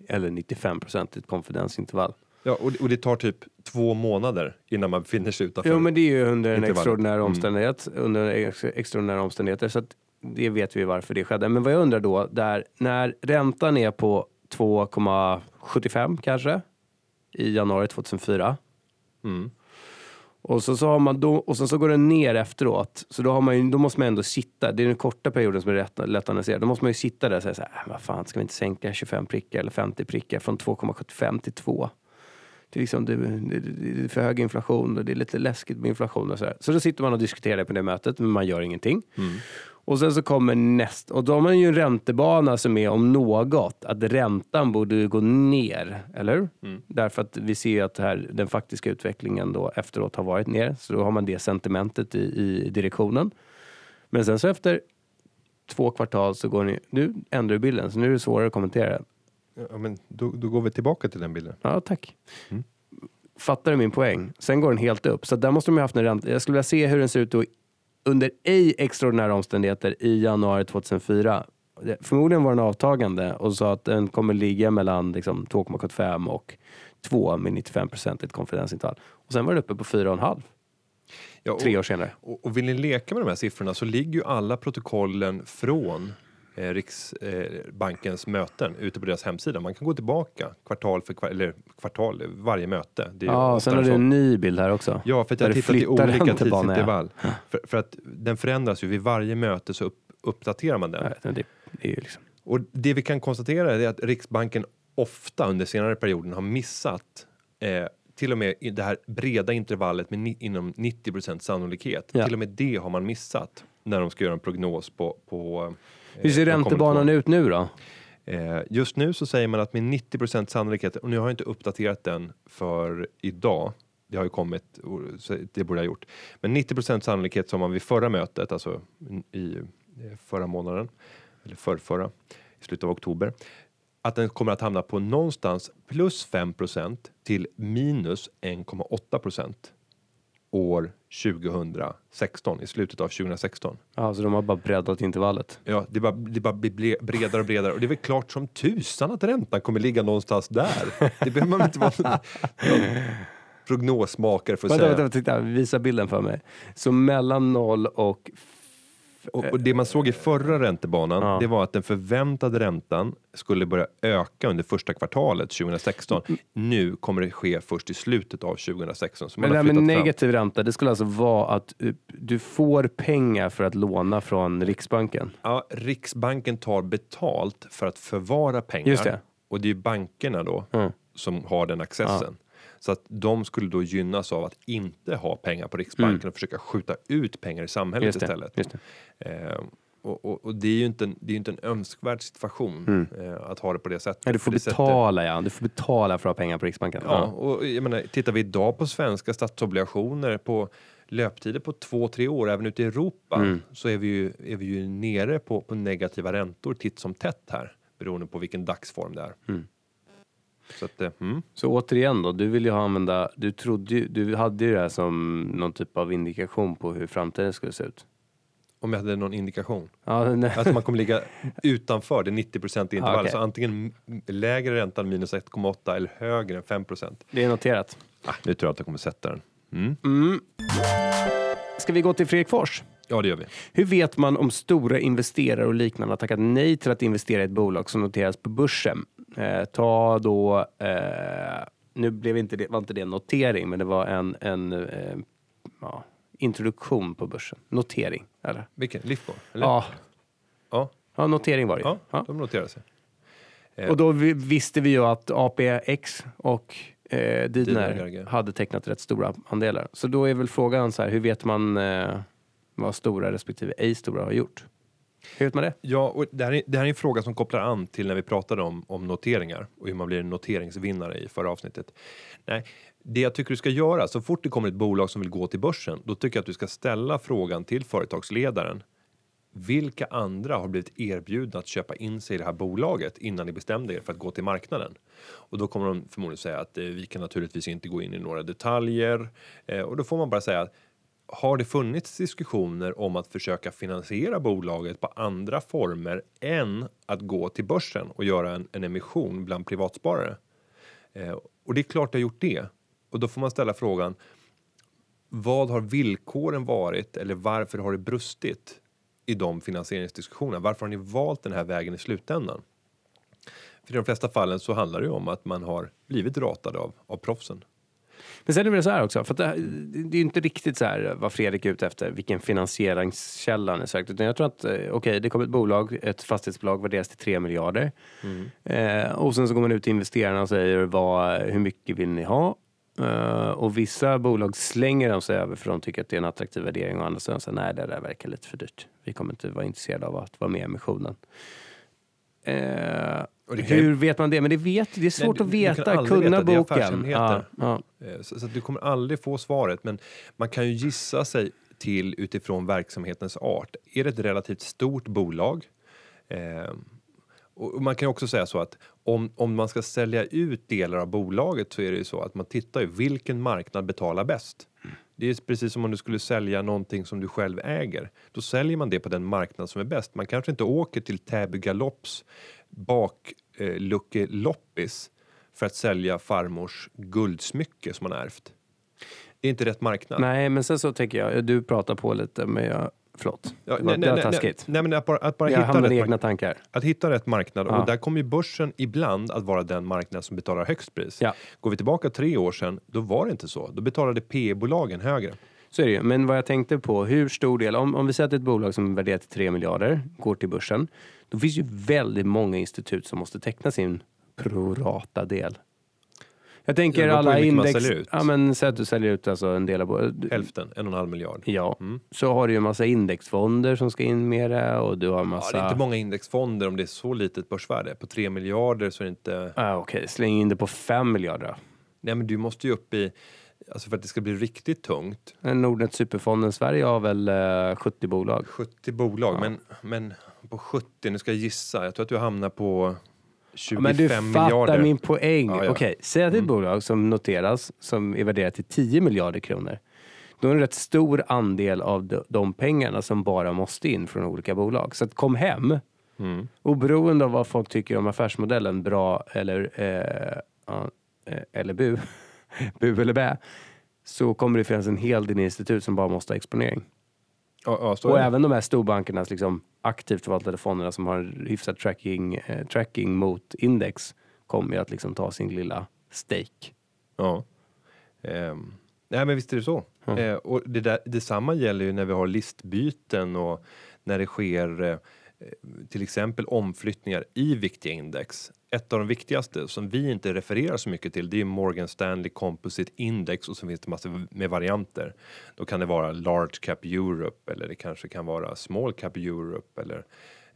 eller 95 procent i ett konfidensintervall. Ja, och, det- och det tar typ två månader innan man befinner sig utanför. Jo, men det är ju under en extraordinär Mm. omständighet, under ex, extraordinära omständigheter, så att det vet vi varför det skedde. Men vad jag undrar då, där när räntan är på 2,75 kanske i januari 2004 Mm. och så, så har man då, och sen så går den ner efteråt. Så då, har man ju, då måste man ändå sitta. Det är den korta perioden som är rätt, lätt att analysera. Då måste man ju sitta där och säga så här, "Äh, vad fan, ska vi inte sänka 25 prickar eller 50 prickar från 2,75 till 2? Det är, liksom, det, det, det är för hög inflation och det är lite läskigt med inflation och så där. Så då sitter man och diskuterar på det mötet, men man gör ingenting. Och sen så kommer näst, och då har man ju en räntebana som är om något, att räntan borde gå ner, eller hur? Därför att vi ser att här, den faktiska utvecklingen då efteråt har varit ner, så då har man det sentimentet i, i direktionen. Men sen så efter två kvartal så går ni, nu ändrar du bilden, så nu är det svårare att kommentera den. Ja, men då, då går vi tillbaka till den bilden. Ja, tack. Fattar du min poäng? Sen går den helt upp. Så där måste de ju haft en ränta. Jag skulle vilja se hur den ser ut då under ej extraordinära omständigheter i januari 2004. Det- Förmodligen var den avtagande och sa att den kommer ligga mellan liksom, 2,75 och 2 med 95 procentigt konfidensintervall. Och sen var det uppe på 4,5 Ja, och, tre år senare. och, och vill ni leka med de här siffrorna så ligger ju alla protokollen från eh, Riksbankens möten ute på deras hemsida. Man kan gå tillbaka kvartal för kvartal, eller kvartal, varje möte. Det är Ja, sen har du en ny bild här också. Ja, för att jag tittat i olika ja. tidsintervall. För, för att den förändras ju vid varje möte så upp, uppdaterar man den. Men Det, det är liksom... Och det vi kan konstatera är att Riksbanken ofta under senare perioden har missat eh, till och med det här breda intervallet med ni, inom 90% sannolikhet. Ja. Till och med det har man missat när de ska göra en prognos på, på eh, Hur ser kommande räntebanan ut nu då? Eh, just nu så säger man att med 90% sannolikhet, och nu har jag inte uppdaterat den för idag, det har ju kommit, det borde jag ha gjort. Men 90% sannolikhet som man vid förra mötet, alltså i eh, förra månaden, eller förrförra, i slutet av oktober, att den kommer att hamna på någonstans plus 5% till minus 1,8 år 2016, i slutet av 2016. Ja, så de har bara breddat intervallet. Ja, det bara, det bara blir bredare och bredare och det är väl klart som tusan att räntan kommer ligga någonstans där. Det behöver man inte vara någon, *laughs* prognosmakare för att Vänta, säga. vänta, titta, visa bilden för mig. Så mellan 0 och... Och, och det man såg i förra räntebanan, Ja. det var att den förväntade räntan skulle börja öka under första kvartalet 2016. Nu kommer det ske först i slutet av 2016. Så man Men det här med fram. negativ ränta, det skulle alltså vara att uh, du får pengar för att låna från Riksbanken. Ja, Riksbanken tar betalt för att förvara pengar. Just det. Och det är bankerna då Mm. som har den accessen. Så att de skulle då gynnas av att inte ha pengar på Riksbanken och försöka skjuta ut pengar i samhället Mm. Just det, istället. just det. Eh, och, och, och det är ju inte en, det är inte en önskvärd situation eh, att ha det på det sättet. Ja, du får betala, ja. Du får betala för att ha pengar på Riksbanken. Ja, och jag menar, tittar vi idag på svenska statsobligationer på löptider på två, tre år, även ute i Europa, Mm. så är vi ju, är vi ju nere på, på negativa räntor titt som tätt här, beroende på vilken dagsform det är. Mm. Så att, eh, mm. Så återigen då, du vill ju använda, du trodde ju, du hade ju det här som någon typ av indikation på hur framtiden skulle se ut. Om jag hade någon indikation. Ja. Att man kommer ligga utanför det 90 intervallet, Ah, okej. så antingen lägre ränta än minus 1,8 eller högre än 5% det är noterat. ah, Nu tror jag att jag kommer sätta den. Mm. Mm. Ska vi gå till Fredrik Fors? Ja, det gör vi. Hur vet man om stora investerare och liknande har tackat nej till att investera i ett bolag som noteras på börsen? Eh, ta då, eh, nu blev inte det, var inte det en notering, men det var en, en eh, ja, introduktion på börsen. Notering, eller? Vilken? Eller? Ja, ja. ja, notering var det. Ja, Ja. de noterar sig. Och då vi, visste vi ju att APX och eh, Didner hade tecknat rätt stora andelar. Så då är väl frågan så här, hur vet man eh, vad stora respektive ej stora har gjort? Hur vet man det? Ja, och det här, är, det här är en fråga som kopplar an till när vi pratade om, om noteringar och hur man blir en noteringsvinnare i förra avsnittet. Nej, det jag tycker du ska göra så fort det kommer ett bolag som vill gå till börsen, då tycker jag att du ska ställa frågan till företagsledaren. Vilka andra har blivit erbjudna att köpa in sig i det här bolaget innan ni bestämde er för att gå till marknaden? Och då kommer de förmodligen säga att eh, vi kan naturligtvis inte gå in i några detaljer eh, och då får man bara säga att har det funnits diskussioner om att försöka finansiera bolaget på andra former än att gå till börsen och göra en, en emission bland privatsparare? Eh, och det är klart det har gjort det. Och då får man ställa frågan. Vad har villkoren varit eller varför har det brustit i de finansieringsdiskussionerna? Varför har ni valt den här vägen i slutändan? För i de flesta fallen så handlar det ju om att man har blivit ratad av, av proffsen. Men sen är det väl så här också, för att det, det är ju inte riktigt så här vad Fredrik är ute efter, vilken finansieringskälla han är sökt. Utan jag tror att, okej, okej, det kommer ett bolag, ett fastighetsbolag värderas till 3 miljarder. Eh, och sen så går man ut till investerarna och säger vad, hur mycket vill ni ha? Eh, och vissa bolag slänger de sig över för de tycker att det är en attraktiv värdering och andra säger säger nej det där verkar lite för dyrt. Vi kommer inte vara intresserade av att vara med i emissionen. Eh, hur vet man det? Men det, vet, det är svårt du- att veta, kunna veta, det är boken. Ja, ja. Eh, Så, så du kommer aldrig få svaret, men man kan ju gissa sig till utifrån verksamhetens art. Är det ett relativt stort bolag? Eh, och man kan ju också säga så att om, om man ska sälja ut delar av bolaget så är det ju så att man tittar ju vilken marknad betalar bäst. Det är precis som om du skulle sälja någonting som du själv äger. Då säljer man det på den marknad som är bäst. Man kanske inte åker till Täby Galopps baklucke loppis för att sälja farmors guldsmycke som man ärvt. Det är inte rätt marknad. Nej, men sen så tänker jag, du pratar på lite, men jag, förlåt. Ja, det var, det var taskigt. nej, men att bara, att bara jag hitta rätt egna tankar. Att hitta rätt marknad Ja. och där kommer ju börsen ibland att vara den marknad som betalar högst pris. Ja. Går vi tillbaka tre år sedan, då var det inte så. Då betalade PE-bolagen högre. Så är det ju. Men vad jag tänkte på, hur stor del, om, om vi säger att ett bolag som är värderat till 3 miljarder går till börsen, då finns ju väldigt många institut som måste teckna sin prorata del. Jag tänker alla index... Ja, men säg att du säljer ut alltså en del av... Hälften, en och en halv miljard. Ja, Mm. så har du ju en massa indexfonder som ska in med det och du har en Ja, massa... det är inte många indexfonder om det är så litet börsvärde. På 3 miljarder så är det inte... Ah, Okej, släng in det på 5 miljarder då. Nej men du måste ju upp i... Alltså för att det ska bli riktigt tungt. Nordnet Superfonden Sverige har väl eh, 70 bolag? 70 bolag, Ja. men, men på 70, nu ska jag gissa. Jag tror att du hamnar på 25 Men du fattar miljarder. min poäng. Ja, ja. Okej, säg att det är ett Mm. bolag som noteras som är värderat till 10 miljarder kronor. Då är det en rätt stor andel av de, pengarna som bara måste in från olika bolag. Så att kom hem, Mm. oberoende av vad folk tycker om affärsmodellen, bra eller, eh, ja, eh, eller bu, *laughs* bu eller bä, så kommer det finnas en hel del institut som bara måste ha exponering. Ja, ja, Och även de här storbankernas liksom aktivt förvaltade fonderna som har en hyfsad tracking, eh, tracking mot index kommer ju att liksom ta sin lilla stake. Ja. Ehm, nej men visst är det så. Mm. Eh, och det där, detsamma gäller ju när vi har listbyten och när det sker eh, till exempel omflyttningar i viktiga index. Ett av de viktigaste som vi inte refererar så mycket till det är Morgan Stanley Composite Index och så finns det massor med varianter. Då kan det vara Large Cap Europe eller det kanske kan vara Small Cap Europe eller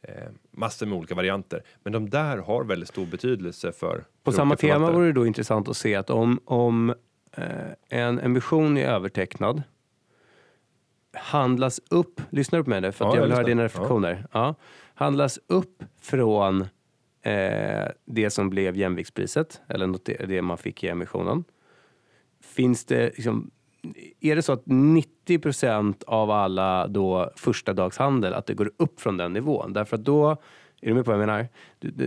eh, massor med olika varianter. Men de där har väldigt stor betydelse för På samma tema vore det då intressant att se att om, om eh, en emission är övertecknad handlas upp, lyssnar på mig nu för att Ja, jag vill jag höra dina Ja. reflektioner. Ja. Handlas upp från eh, det som blev jämviktspriset, eller det man fick i emissionen. Finns det liksom, är det så att 90% av alla då första dagshandel, att det går upp från den nivån? Därför att då, är du med på vad jag menar?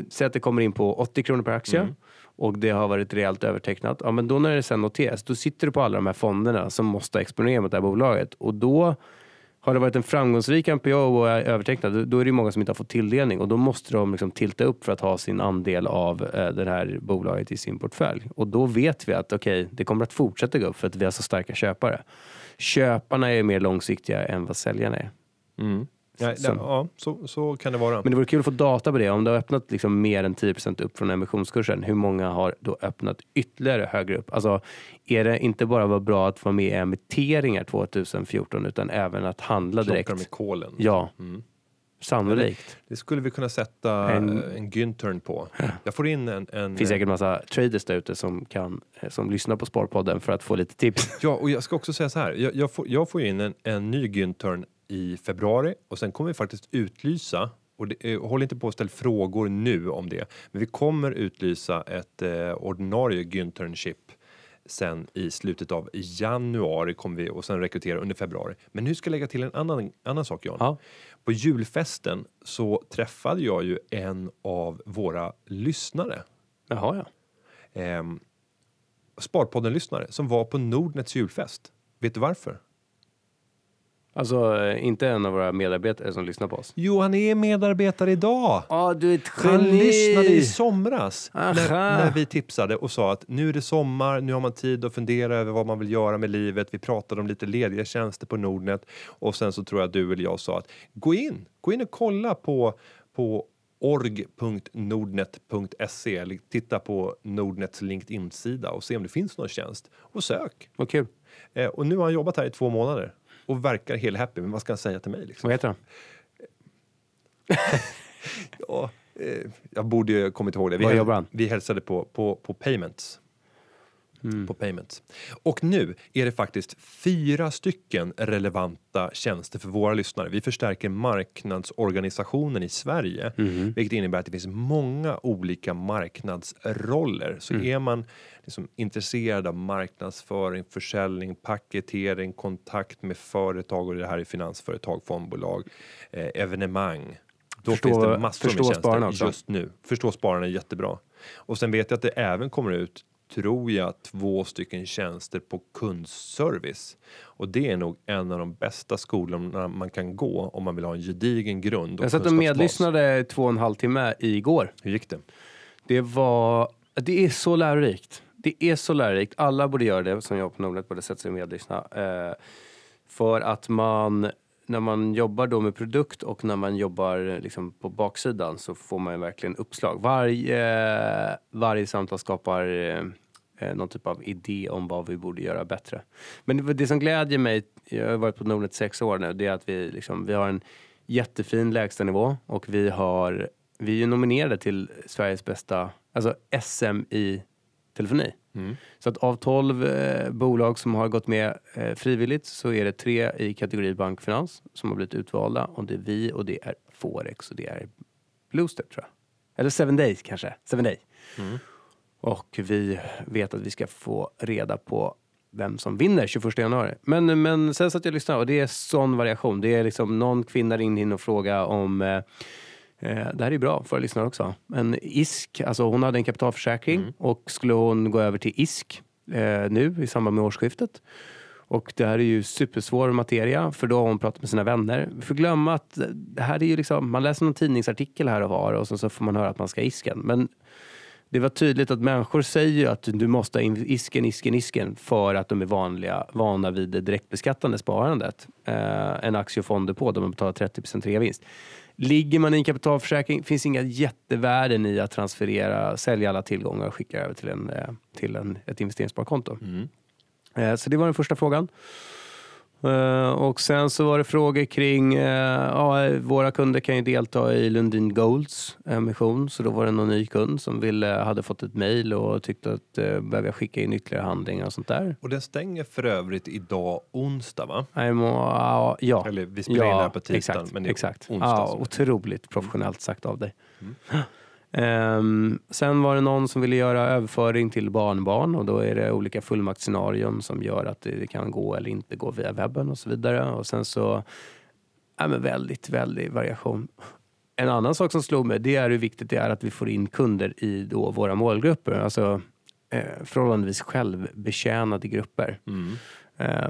Säg att det kommer in på 80 kronor per aktie Mm och det har varit rejält övertecknat. Ja, men då när det sen noteras, då sitter du på alla de här fonderna som måste exponera mot det här bolaget och då har det varit en framgångsrik MPO och är övertecknad, då- är det många som inte har fått tilldelning och då måste de liksom tilta upp för att ha sin andel av eh, det här bolaget i sin portfölj. Och då vet vi att okej, det kommer att fortsätta gå upp för att vi har så starka köpare. Köparna är mer långsiktiga än vad säljarna är. Mm. Ja, Som- ja så, så kan det vara. Men det vore kul att få data på det. Om det har öppnat liksom mer än 10% upp från emissionskursen, hur många har då öppnat ytterligare högre upp? Alltså, är det inte bara var bra att vara med i emitteringar 2014 utan även att handla Plockar direkt? med kolen. Ja, Mm. sannolikt. Det skulle vi kunna sätta En- en, Gyntern på. Jag får in en... en finns säkert massa traders där ute som, kan, eh, som lyssnar på Sparpodden för att få lite tips. Ja, och jag ska också säga så här. Jag, jag, får, jag får in en, en ny Gyntern i februari och sen kommer vi faktiskt utlysa och det, eh, håll inte på att ställa frågor nu om det, men vi kommer utlysa ett eh, ordinarie Gynternship sen i slutet av januari kommer vi och sen rekrytera under februari. Men nu ska jag lägga till en annan, annan sak Jan. Ja. På julfesten så träffade jag ju en av våra lyssnare Jaha, ja. ehm, Sparpodden-lyssnare som var på Nordnets julfest. Vet du varför? Alltså, eh, inte en av våra medarbetare som lyssnar på oss. Jo, han är medarbetare idag. Ja, du är ett Han lyssnade i somras när, Aha. när vi tipsade och sa att nu är det sommar, nu har man tid att fundera över vad man vill göra med livet. Vi pratade om lite lediga tjänster på Nordnet och sen så tror jag du eller jag sa att gå in, gå in och kolla på, på org.nordnet.se eller titta på Nordnets LinkedIn-sida och se om det finns någon tjänst och sök. Vad kul. Eh, och nu har han jobbat här i två månader och verkar helt happy. Men vad ska han säga till mig? Liksom? Vad heter han? *laughs* Ja, eh, jag borde ju kommit ihåg det. Vi, häl- jobbar han? vi hälsade på, på, på Payments. På payments. Och nu är det faktiskt fyra stycken relevanta tjänster för våra lyssnare. Vi förstärker marknadsorganisationen i Sverige, vilket innebär att det finns många olika marknadsroller. Så är man liksom intresserad av marknadsföring, försäljning, paketering, kontakt med företag och det här är finansföretag, fondbolag, eh, evenemang. Då Förstå- finns det massor med tjänster just nu. Förstå spararna jättebra. Och sen vet jag att det även kommer ut, tror jag, två stycken tjänster på kundservice. Och det är nog en av de bästa skolorna man kan gå om man vill ha en gedigen grund. och Jag satt och medlyssnade två och en halv timme igår. Hur gick det? Det var... Det är så lärorikt. Det är så lärorikt. Alla borde göra det som jobbar på Nordnet, borde sätta sig och medlyssna. Eh, för att man, när man jobbar då med produkt och när man jobbar eh, liksom på baksidan så får man verkligen uppslag. Varje, varje samtal skapar eh, eh, någon typ av idé om vad vi borde göra bättre. Men det, det som glädjer mig, jag har varit på Nordnet sex år nu, det är att vi, liksom, vi har en jättefin lägstanivå och vi har vi är ju nominerade till Sveriges bästa, alltså SM i telefoni. Så att av 12 eh, bolag som har gått med eh, frivilligt så är det tre i kategori bankfinans som har blivit utvalda och det är vi och det är Forex och det är Bluestep tror jag. Eller Seven Days kanske, Seven Day. Och vi vet att vi ska få reda på vem som vinner 21 januari. Men, men sen satt jag och lyssnade och det är sån variation. Det är liksom någon kvinna ringde in och frågade om Eh, det här är bra för lyssnare också. En ISK, alltså hon hade en kapitalförsäkring och skulle hon gå över till ISK eh, nu i samband med årsskiftet. Och det här är ju supersvår materia för då har hon pratat med sina vänner. Vi får glömma att det här är ju liksom, man läser någon tidningsartikel här och var och så, så får man höra att man ska isken. Men det var tydligt att människor säger att du måste ha isken, isken, isken för att de är vanliga, vana vid det direktbeskattande sparandet. Eh, en aktie och fonddepå där man betalar 30% reavinst. Ligger man i en kapitalförsäkring finns inga jättevärden i att transferera, sälja alla tillgångar och skicka över till, en, eh, till en, ett investeringssparkonto. Eh, Så det var den första frågan. Eh, Och sen så var det frågor kring, eh, ja, våra kunder kan ju delta i Lundin Golds emission. Så då var det någon ny kund som ville, hade fått ett mejl och tyckte att eh, behöver jag skicka in ytterligare handlingar och sånt där. Och den stänger för övrigt idag onsdag va? Må, ja, ja. Eller vi spelar in det här på tisdagen exakt, men det är exakt. onsdag. Ja, otroligt professionellt sagt av dig. *gasps* Um, sen var det någon som ville göra överföring till barnbarn och då är det olika fullmaktsscenarion som gör att det kan gå eller inte gå via webben och så vidare. Och sen så, ja men väldigt, väldigt variation. En annan sak som slog mig, det är hur viktigt det är att vi får in kunder i då våra målgrupper. Alltså eh, förhållandevis självbetjänade grupper. Mm.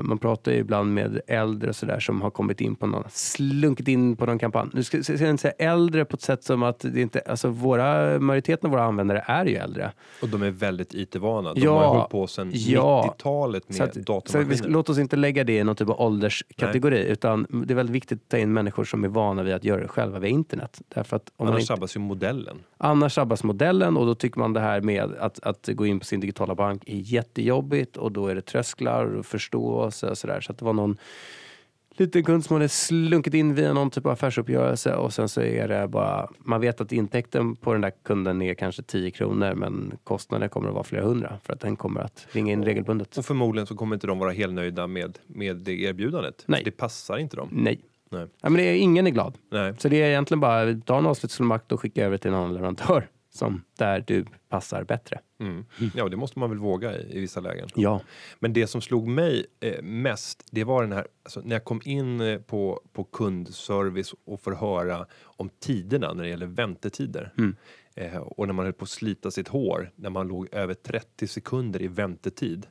Man pratar ju ibland med äldre och sådär som har kommit in på någon, slunkit in på någon kampanj. Nu ska ska jag inte säga äldre på ett sätt som att det inte, alltså våra, majoriteten av våra användare är ju äldre. Och de är väldigt IT-vana. De Ja, har hållit på sedan ja. 90-talet med Så att, så vi, datormaskiner. låt oss inte lägga det i någon typ av ålderskategori utan det är väldigt viktigt att ta in människor som är vana vid att göra det själva via internet. Därför att om Annars inte, sabbas ju modellen. Annars sabbas modellen och då tycker man det här med att, att gå in på sin digitala bank är jättejobbigt och då är det trösklar och förståelse och sådär. Så att det var någon liten kund som hade slunkit in via någon typ av affärsuppgörelse och sen så är det bara, man vet att intäkten på den där kunden är kanske 10 kronor men kostnaden kommer att vara flera hundra för att den kommer att ringa in regelbundet. Och förmodligen så kommer inte de vara helt nöjda med, med det erbjudandet. Nej. Det passar inte dem. Nej. Nej. Ja, men det är, ingen är glad. Nej. Så det är egentligen bara ta en avslutsfullmakt och skicka över till en annan leverantör som där du passar bättre. Mm. Ja, det måste man väl våga i, i vissa lägen. Ja. Men det som slog mig eh, mest, det var den här, alltså, när jag kom in eh, på, på kundservice och får höra om tiderna när det gäller väntetider. Eh, och när man höll på att slita sitt hår, när man låg över 30 sekunder i väntetid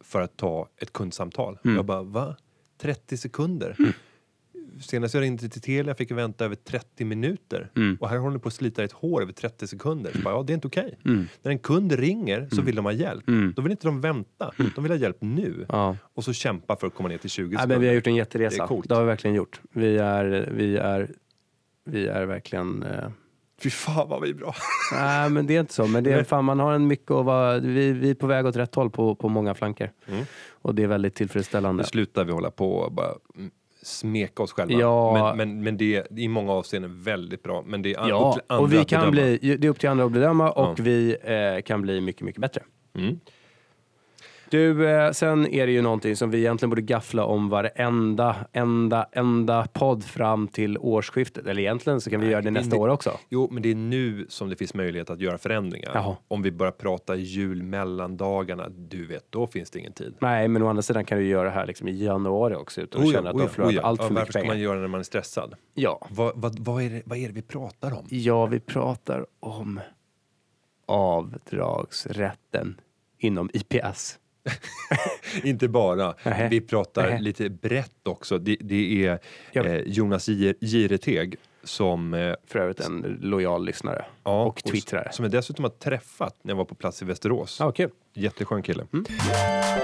för att ta ett kundsamtal. Jag bara, va? 30 sekunder? Senast jag ringde till Telia fick jag vänta över 30 minuter. Och här håller ni på att slita ett hår över 30 sekunder. Så bara, ja, det är inte okej. När en kund ringer så vill de ha hjälp. Då vill inte de vänta. De vill ha hjälp nu. Ja. Och så kämpa för att komma ner till 20 Ja, sekunder. men vi har gjort en Det jätteresa. är coolt. Det har vi verkligen gjort. Vi är, vi är, vi är verkligen... Eh, Fy fan vad vi är bra. nej, men det är inte så. Men det är, fan, man har en mycket att vara... Vi, vi är på väg åt rätt håll på, på många flanker. Mm. Och det är väldigt tillfredsställande. Nu slutar vi hålla på och bara mm, smeka oss själva. Ja. Men, men, men det är i många avseenden väldigt bra. Men det är Ja, upp till andra och vi att kan bedöma. bli, det är upp till andra att bedöma och Ja. vi eh, kan bli mycket, mycket bättre. Mm. Du, eh, sen är det ju någonting som vi egentligen borde gaffla om varenda, enda, enda podd fram till årsskiftet. Eller egentligen så kan vi göra det nästa det- år också. Jo, men det är nu som det finns möjlighet att göra förändringar. Jaha. Om vi börjar prata jul mellandagarna, du vet, då finns det ingen tid. Nej, men å andra sidan kan du göra det här liksom i januari också utan att känna att du har förlorat allt för ja, mycket Varför ska pengar. man göra det när man är stressad? Ja. Vad, vad, vad, är det, vad är det vi pratar om? ja, vi pratar om avdragsrätten inom IPS. Inte bara. Nähä. Vi pratar Nähä. lite brett också. Det, det är Ja. eh, Jonas Gireteg som, eh, För övrigt en lojal lyssnare ja, och twittrare. som jag dessutom har träffat när jag var på plats i Västerås. Ja, kul. Jätteskön kille. Mm.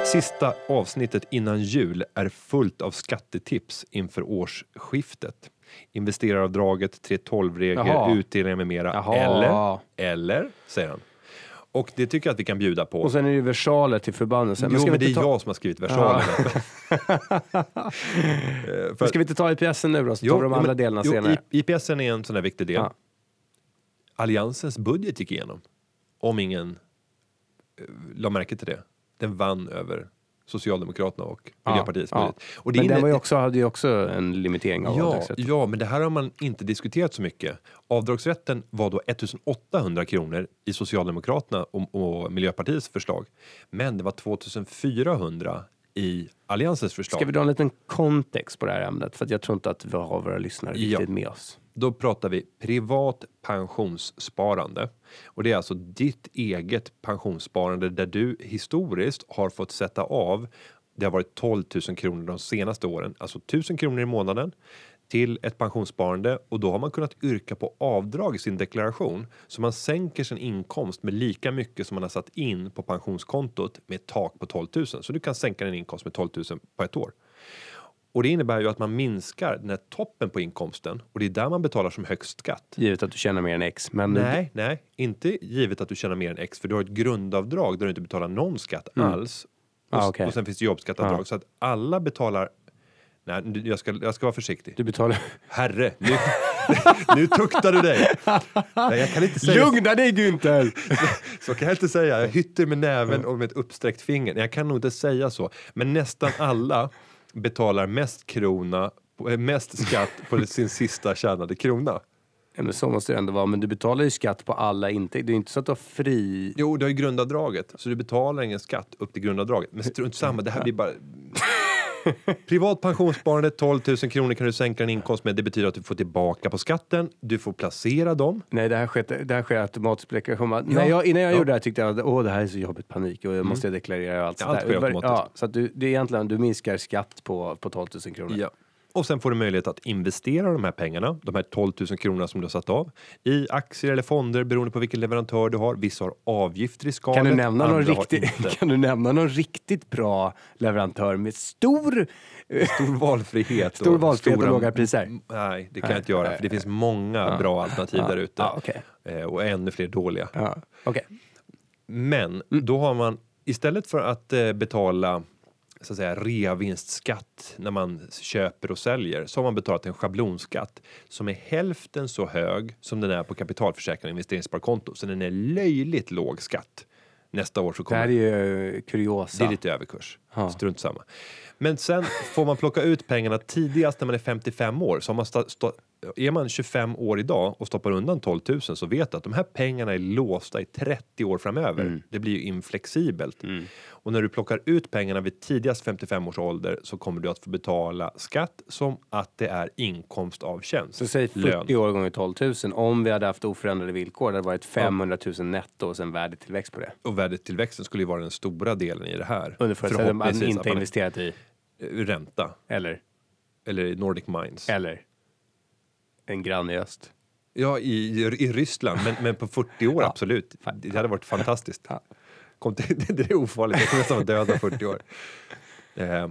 Sista avsnittet innan jul är fullt av skattetips inför årsskiftet. Investeraravdraget, 3.12-regler, Jaha. utdelningar med mera. Jaha. Eller, eller, säger han. Och det tycker jag att vi kan bjuda på. Och sen är det ju versaler till förbannelsen. jo, ska men vi det är ta- jag som har skrivit versalerna. *laughs* *laughs* Eh, för- Ska vi inte ta IPS nu då, så Jo, tar vi de andra men- delarna jo, senare? I- IPS är en sån där viktig del. Ja. Alliansens budget gick igenom. Om ingen eh, la märke till det. Den vann över Socialdemokraterna och Ja, Miljöpartiets ja. budget. Och det Men den var ju också, hade ju också en limitering av Ja, avdragsrätten. ja, men det här har man inte diskuterat så mycket. Avdragsrätten var då 1800 kronor i Socialdemokraterna och, och Miljöpartiets förslag. Men det var 2400 i Alliansens förslag. Ska vi dra en liten kontext på det här ämnet? För att jag tror inte att vi har våra lyssnare Ja. riktigt med oss. Då pratar vi privat pensionssparande. Och det är alltså ditt eget pensionssparande där du historiskt har fått sätta av. Det har varit 12 000 kronor de senaste åren, alltså 1000 kronor i månaden till ett pensionssparande och då har man kunnat yrka på avdrag i sin deklaration så man sänker sin inkomst med lika mycket som man har satt in på pensionskontot med ett tak på 12 000. Så du kan sänka din inkomst med 12 000 på ett år. Och det innebär ju att man minskar den här toppen på inkomsten och det är där man betalar som högst skatt. Givet att du tjänar mer än X. Men Nej, nej, inte givet att du tjänar mer än X för du har ett grundavdrag där du inte betalar någon skatt alls. Och, Ah, okej. och sen finns det jobbskatteavdrag Ah. så att alla betalar Nej, jag ska, jag ska vara försiktig. du betalar... Herre, nu, *laughs* nu tuktar du dig! Nej, jag kan inte säga Lugna dig Günther! *laughs* så. kan jag inte säga. Jag hytter med näven och med ett uppsträckt finger. Jag kan nog inte säga så. Men nästan alla betalar mest krona, eh, mest skatt på *laughs* sin sista tjänade krona. Ja, men så måste det ändå vara. Men du betalar ju skatt på alla intäkter. Det är inte så att du har fri... Jo, du har ju grundavdraget, så du betalar ingen skatt upp till grundavdraget. Men strunt samma, det här blir bara... *laughs* Privat pensionssparande, 12 000 kronor kan du sänka din inkomst med. Det betyder att du får tillbaka på skatten, du får placera dem. Nej, det här sker, det här sker automatiskt på. Man- När jag, innan jag Ja. gjorde det här tyckte jag att åh, det här är så jobbigt, panik och jag måste deklarera och allt Ja, sånt allt där. Ja, så att du, det är egentligen, du minskar skatt på, på 12 000 kronor. Ja. Och sen får du möjlighet att investera de här pengarna, de här 12 000 kronorna som du har satt av, i aktier eller fonder beroende på vilken leverantör du har. Vissa har avgifter i skalet, Kan du, nämna någon inte. *laughs* kan du nämna någon riktigt bra leverantör med stor... Stor valfrihet. *laughs* Stor valfrihet och låga priser? Nej, det kan Nej, jag inte göra, nej, för det finns många bra alternativ Ja, där ute. ja, okej. Eh, Och ännu fler dåliga. Ja, okej. Men Mm. då har man istället för att eh, betala så att säga reavinstskatt när man köper och säljer så har man betalat en schablonskatt som är hälften så hög som den är på kapitalförsäkring och investeringssparkonto. Så den är löjligt låg skatt. Nästa år så Det kommer här är ju kuriosa. det är lite överkurs. Ja. Strunt samma. Men sen får man plocka ut pengarna tidigast när man är 55 år. Så om man är man 25 år idag och stoppar undan 12 000 så vet du att de här pengarna är låsta i 30 år framöver. Mm. Det blir ju inflexibelt. Och när du plockar ut pengarna vid tidigast 55 års ålder så kommer du att få betala skatt som att det är inkomst av tjänst. Så säg 40 år gånger 12 000. Om vi hade haft oförändrade villkor, det hade varit 500 000 netto och sen värdetillväxt på det. Och värdetillväxten skulle ju vara den stora delen i det här. Under förutsättning att man inte investerat i, eh, Ränta. eller, Eller Nordic Mines. eller en granne i öst. Ja, i, i Ryssland, men, men på 40 år Ja. absolut. Det hade varit fantastiskt. Ja. Kom till, *laughs* det är ofarligt, jag kommer nästan vara död om 40 år. Eh,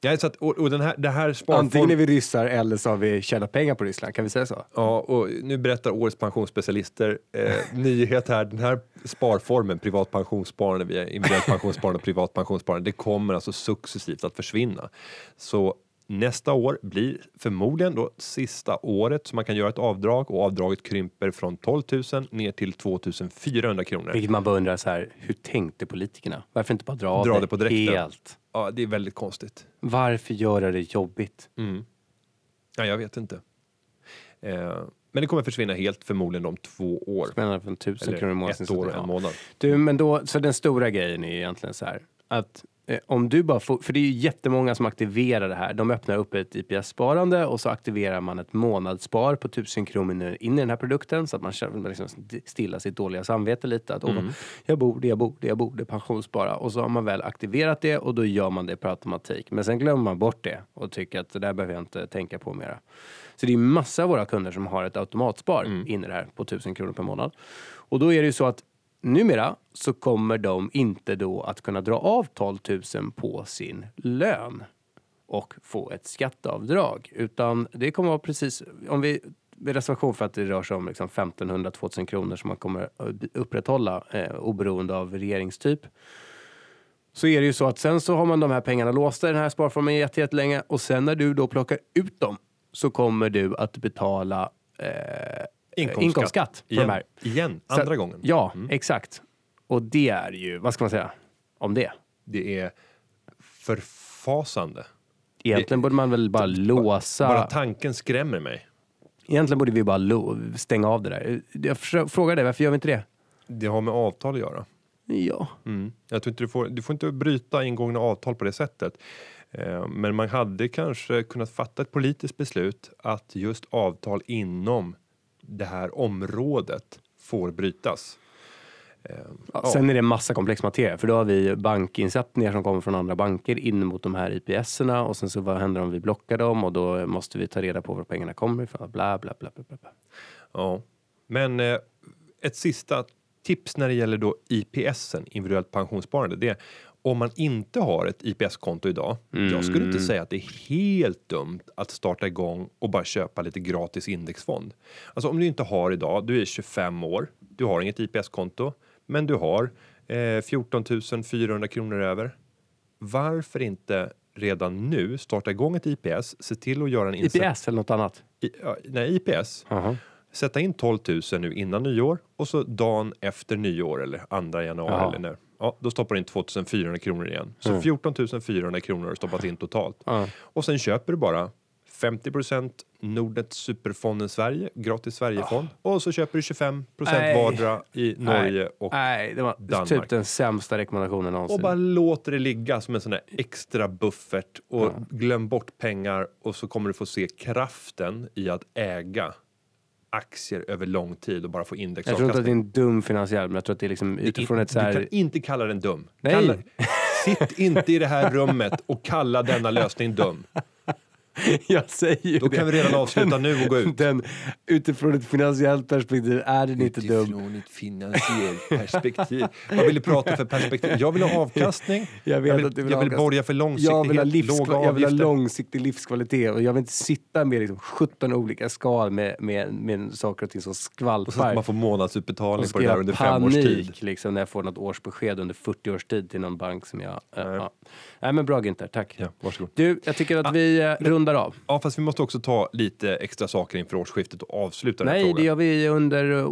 ja, så att, och, och den här, det här sparform... Antingen är vi ryssar eller så har vi tjänat pengar på Ryssland, kan vi säga så? Ja, och nu berättar årets pensionsspecialister eh, *laughs* nyhet här. Den här sparformen, privat pensionssparande via individuellt pensionssparande och privat pensionssparande, det kommer alltså successivt att försvinna. Så nästa år blir förmodligen då sista året som man kan göra ett avdrag och avdraget krymper från 12 000 ner till 2 400 kronor. Vilket man bara undrar så här, hur tänkte politikerna? Varför inte bara dra, Dra det, det på direkten. helt? Ja, det är väldigt konstigt. Varför göra det jobbigt? Mm. Ja, jag vet inte. Eh, men det kommer försvinna helt förmodligen om två år. Menar för en tusen kronor i månaden. ett år och en månad. Du, men då, så den stora grejen är egentligen så här att eh, om du bara får, för det är ju jättemånga som aktiverar det här. De öppnar upp ett IPS-sparande och så aktiverar man ett månadsspar på 1000 kronor in i den här produkten så att man liksom stilla sitt dåliga samvete lite. Att åh, jag borde, jag borde, jag borde pensionsspara. Och så har man väl aktiverat det och då gör man det per automatik. Men sen glömmer man bort det och tycker att det där behöver jag inte tänka på mera. Så det är massa av våra kunder som har ett automatspar in i det här på 1000 kronor per månad. Och då är det ju så att numera så kommer de inte då att kunna dra av 12 000 på sin lön och få ett skatteavdrag. Utan det kommer vara precis, om vi med reservation för att det rör sig om liksom 1500-2000 kronor som man kommer att upprätthålla eh, oberoende av regeringstyp. Så är det ju så att sen så har man de här pengarna låsta i den här sparformen jätte- jättelänge och sen när du då plockar ut dem så kommer du att betala eh, Inkomstskatt. inkomstskatt på Igen. de här. Igen, Så- andra gången. Ja, Mm. exakt. Och det är ju, vad ska man säga om det? Det är förfasande. Egentligen borde man väl bara låsa... Bara tanken skrämmer mig. Egentligen borde vi bara stänga av det där. Jag frågar dig, varför gör vi inte det? Det har med avtal att göra. Ja. Mm. Jag tror inte du, får, du får inte bryta ingångna avtal på det sättet. Eh, men man hade kanske kunnat fatta ett politiskt beslut att just avtal inom det här området får brytas. Ja. Sen är det massa komplex materia, för då har vi bankinsättningar som kommer från andra banker in mot de här IPS-erna och sen så vad händer om vi blockar dem och då måste vi ta reda på var pengarna kommer ifrån. Bla, bla, bla, bla, bla. Ja. Men eh, ett sista tips när det gäller då IPSen, individuellt pensionssparande, det är om man inte har ett IPS-konto idag. Jag skulle inte säga att det är helt dumt att starta igång och bara köpa lite gratis indexfond. Alltså om du inte har idag, du är 25 år, du har inget IPS-konto, men du har eh, 14 400 kronor över. Varför inte redan nu starta igång ett IPS, se till att göra en. IPS eller något annat? I, nej, IPS. Jaha. Sätta in 12 000 nu innan nyår och så dagen efter nyår eller andra januari Jaha. eller när. Ja, då stoppar du in 2 400 kronor igen. Så 14 400 kronor har stoppat in totalt. Ja. Och sen köper du bara 50% Nordnet Superfonden Sverige, gratis Sverigefond. Och så köper du 25 Nej. vardera i Norge Nej. och Nej, det var Danmark. typ den sämsta rekommendationen någonsin. och bara låter det ligga som en sån där extra buffert och glöm bort pengar och så kommer du få se kraften i att äga aktier över lång tid och bara få jag tror inte att indexavkastning. det är en dum finansiell, men jag tror att det är liksom utifrån ett så Du här... kan inte kalla den dum. Nej. Kalla, *laughs* sitt inte i det här rummet och kalla denna lösning dum. *laughs* Jag säger ju Då det. kan vi redan avsluta nu och gå ut. Den, utifrån ett finansiellt perspektiv är den inte dum. Utifrån ett finansiellt *laughs* perspektiv. Vad vill du prata för perspektiv? Jag vill ha avkastning. *laughs* Jag vet jag vill, att du vill jag vill borga för Jag långsiktighet, vill, ha livskva- jag vill ha långsiktig livskvalitet och jag vill inte sitta med liksom 17 olika skal med, med, med saker och ting som Och så att skvalpar. man får månadsutbetalning på det där under fem års tid. liksom, när jag får något årsbesked under 40 års tid till någon bank som jag... äh, Nej. ja. Nej men bra Günther, tack. Ja, varsågod. Du, jag tycker att vi eh, rundar av. Ja, fast vi måste också ta lite extra saker inför årsskiftet och avsluta den här Nej, det frågan. gör vi under, uh,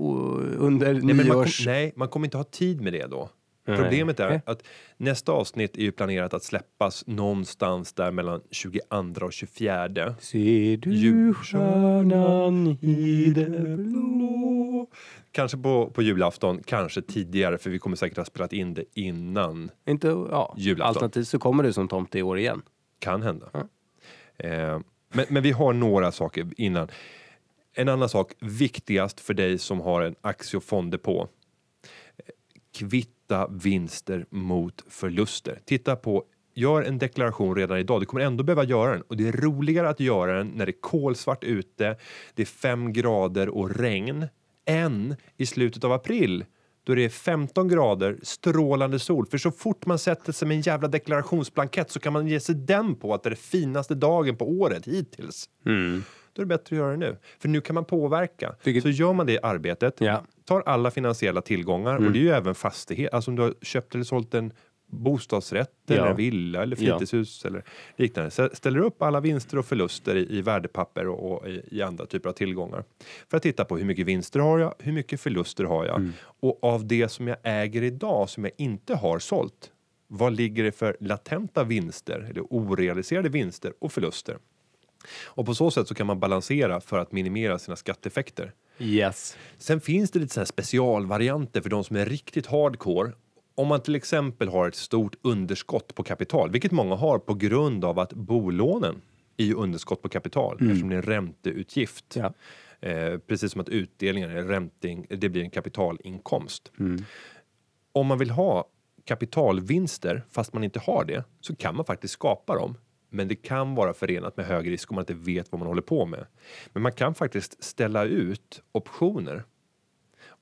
under Nej, men man, nyårs... nej, man kommer inte ha tid med det då. Nej. Problemet är Nej. att nästa avsnitt är ju planerat att släppas någonstans där mellan 22 och 24. Ser du stjärnan i det blå? Kanske på, på julafton, kanske tidigare för vi kommer säkert ha spelat in det innan. Inte, ja. Julafton. Alternativt så kommer du som tomte i år igen. Kan hända. Ja. Eh, men, men vi har några saker innan. En annan sak, viktigast för dig som har en aktie och fonddepå. Kvitta vinster mot förluster. Titta på Gör en deklaration redan idag. Du kommer ändå behöva göra den och det är roligare att göra den när det är kolsvart ute, det är fem grader och regn än i slutet av april då det är 15 grader, strålande sol. För så fort man sätter sig med en jävla deklarationsblankett så kan man ge sig den på att det är den finaste dagen på året hittills. Då är det bättre att göra det nu. För nu kan man påverka. Vilket- Så gör man det arbetet, Ja. tar alla finansiella tillgångar och det är ju även fastighet. Alltså om du har köpt eller sålt en bostadsrätt Ja. eller villa eller Ja. fritidshus eller liknande. Så ställer upp alla vinster och förluster i, i värdepapper och, och i, i andra typer av tillgångar. För att titta på hur mycket vinster har jag, hur mycket förluster har jag Mm. och av det som jag äger idag som jag inte har sålt. Vad ligger det för latenta vinster eller orealiserade vinster och förluster? Och på så sätt så kan man balansera för att minimera sina skatteeffekter. Yes. Sen finns det lite så specialvarianter för de som är riktigt hardcore. Om man till exempel har ett stort underskott på kapital, vilket många har på grund av att bolånen är ju underskott på kapital eftersom det är en ränteutgift. Ja. Eh, precis som att utdelningen är ränting, det blir en kapitalinkomst. Om man vill ha kapitalvinster fast man inte har det så kan man faktiskt skapa dem. Men det kan vara förenat med hög risk om man inte vet vad man håller på med. Men man kan faktiskt ställa ut optioner.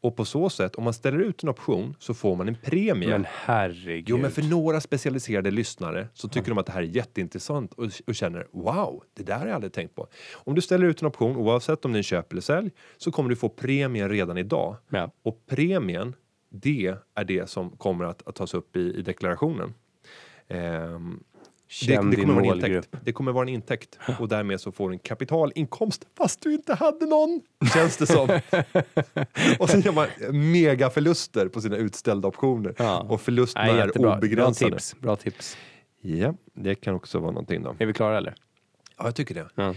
Och på så sätt, om man ställer ut en option så får man en premie. Men herregud. Jo, men för några specialiserade lyssnare så tycker de att det här är jätteintressant och, och känner wow, det där har jag aldrig tänkt på. Om du ställer ut en option, oavsett om det är en köp eller sälj, så kommer du få premien redan idag. Ja. Och premien, det är det som kommer att, att tas upp i, i deklarationen. Ehm, det, Känn det, din kommer vara en målgrupp. intäkt. det kommer vara en intäkt och därmed så får du en kapitalinkomst fast du inte hade någon, känns det som. *laughs* och sen gör man mega förluster på sina utställda optioner Ja. och förlusterna Nej, är jättebra. Bra obegränsade. tips. Bra tips. Ja, det kan också vara någonting då. Är vi klara eller? Ja, jag tycker det. Ja.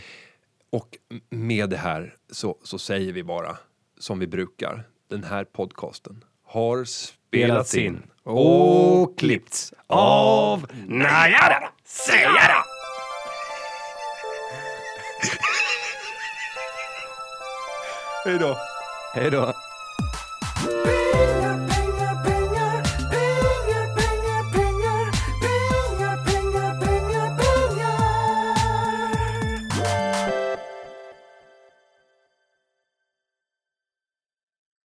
Och med det här så, så säger vi bara som vi brukar. Den här podcasten har spelats in och klippts av Najara Sejara! Hej då! Hej då.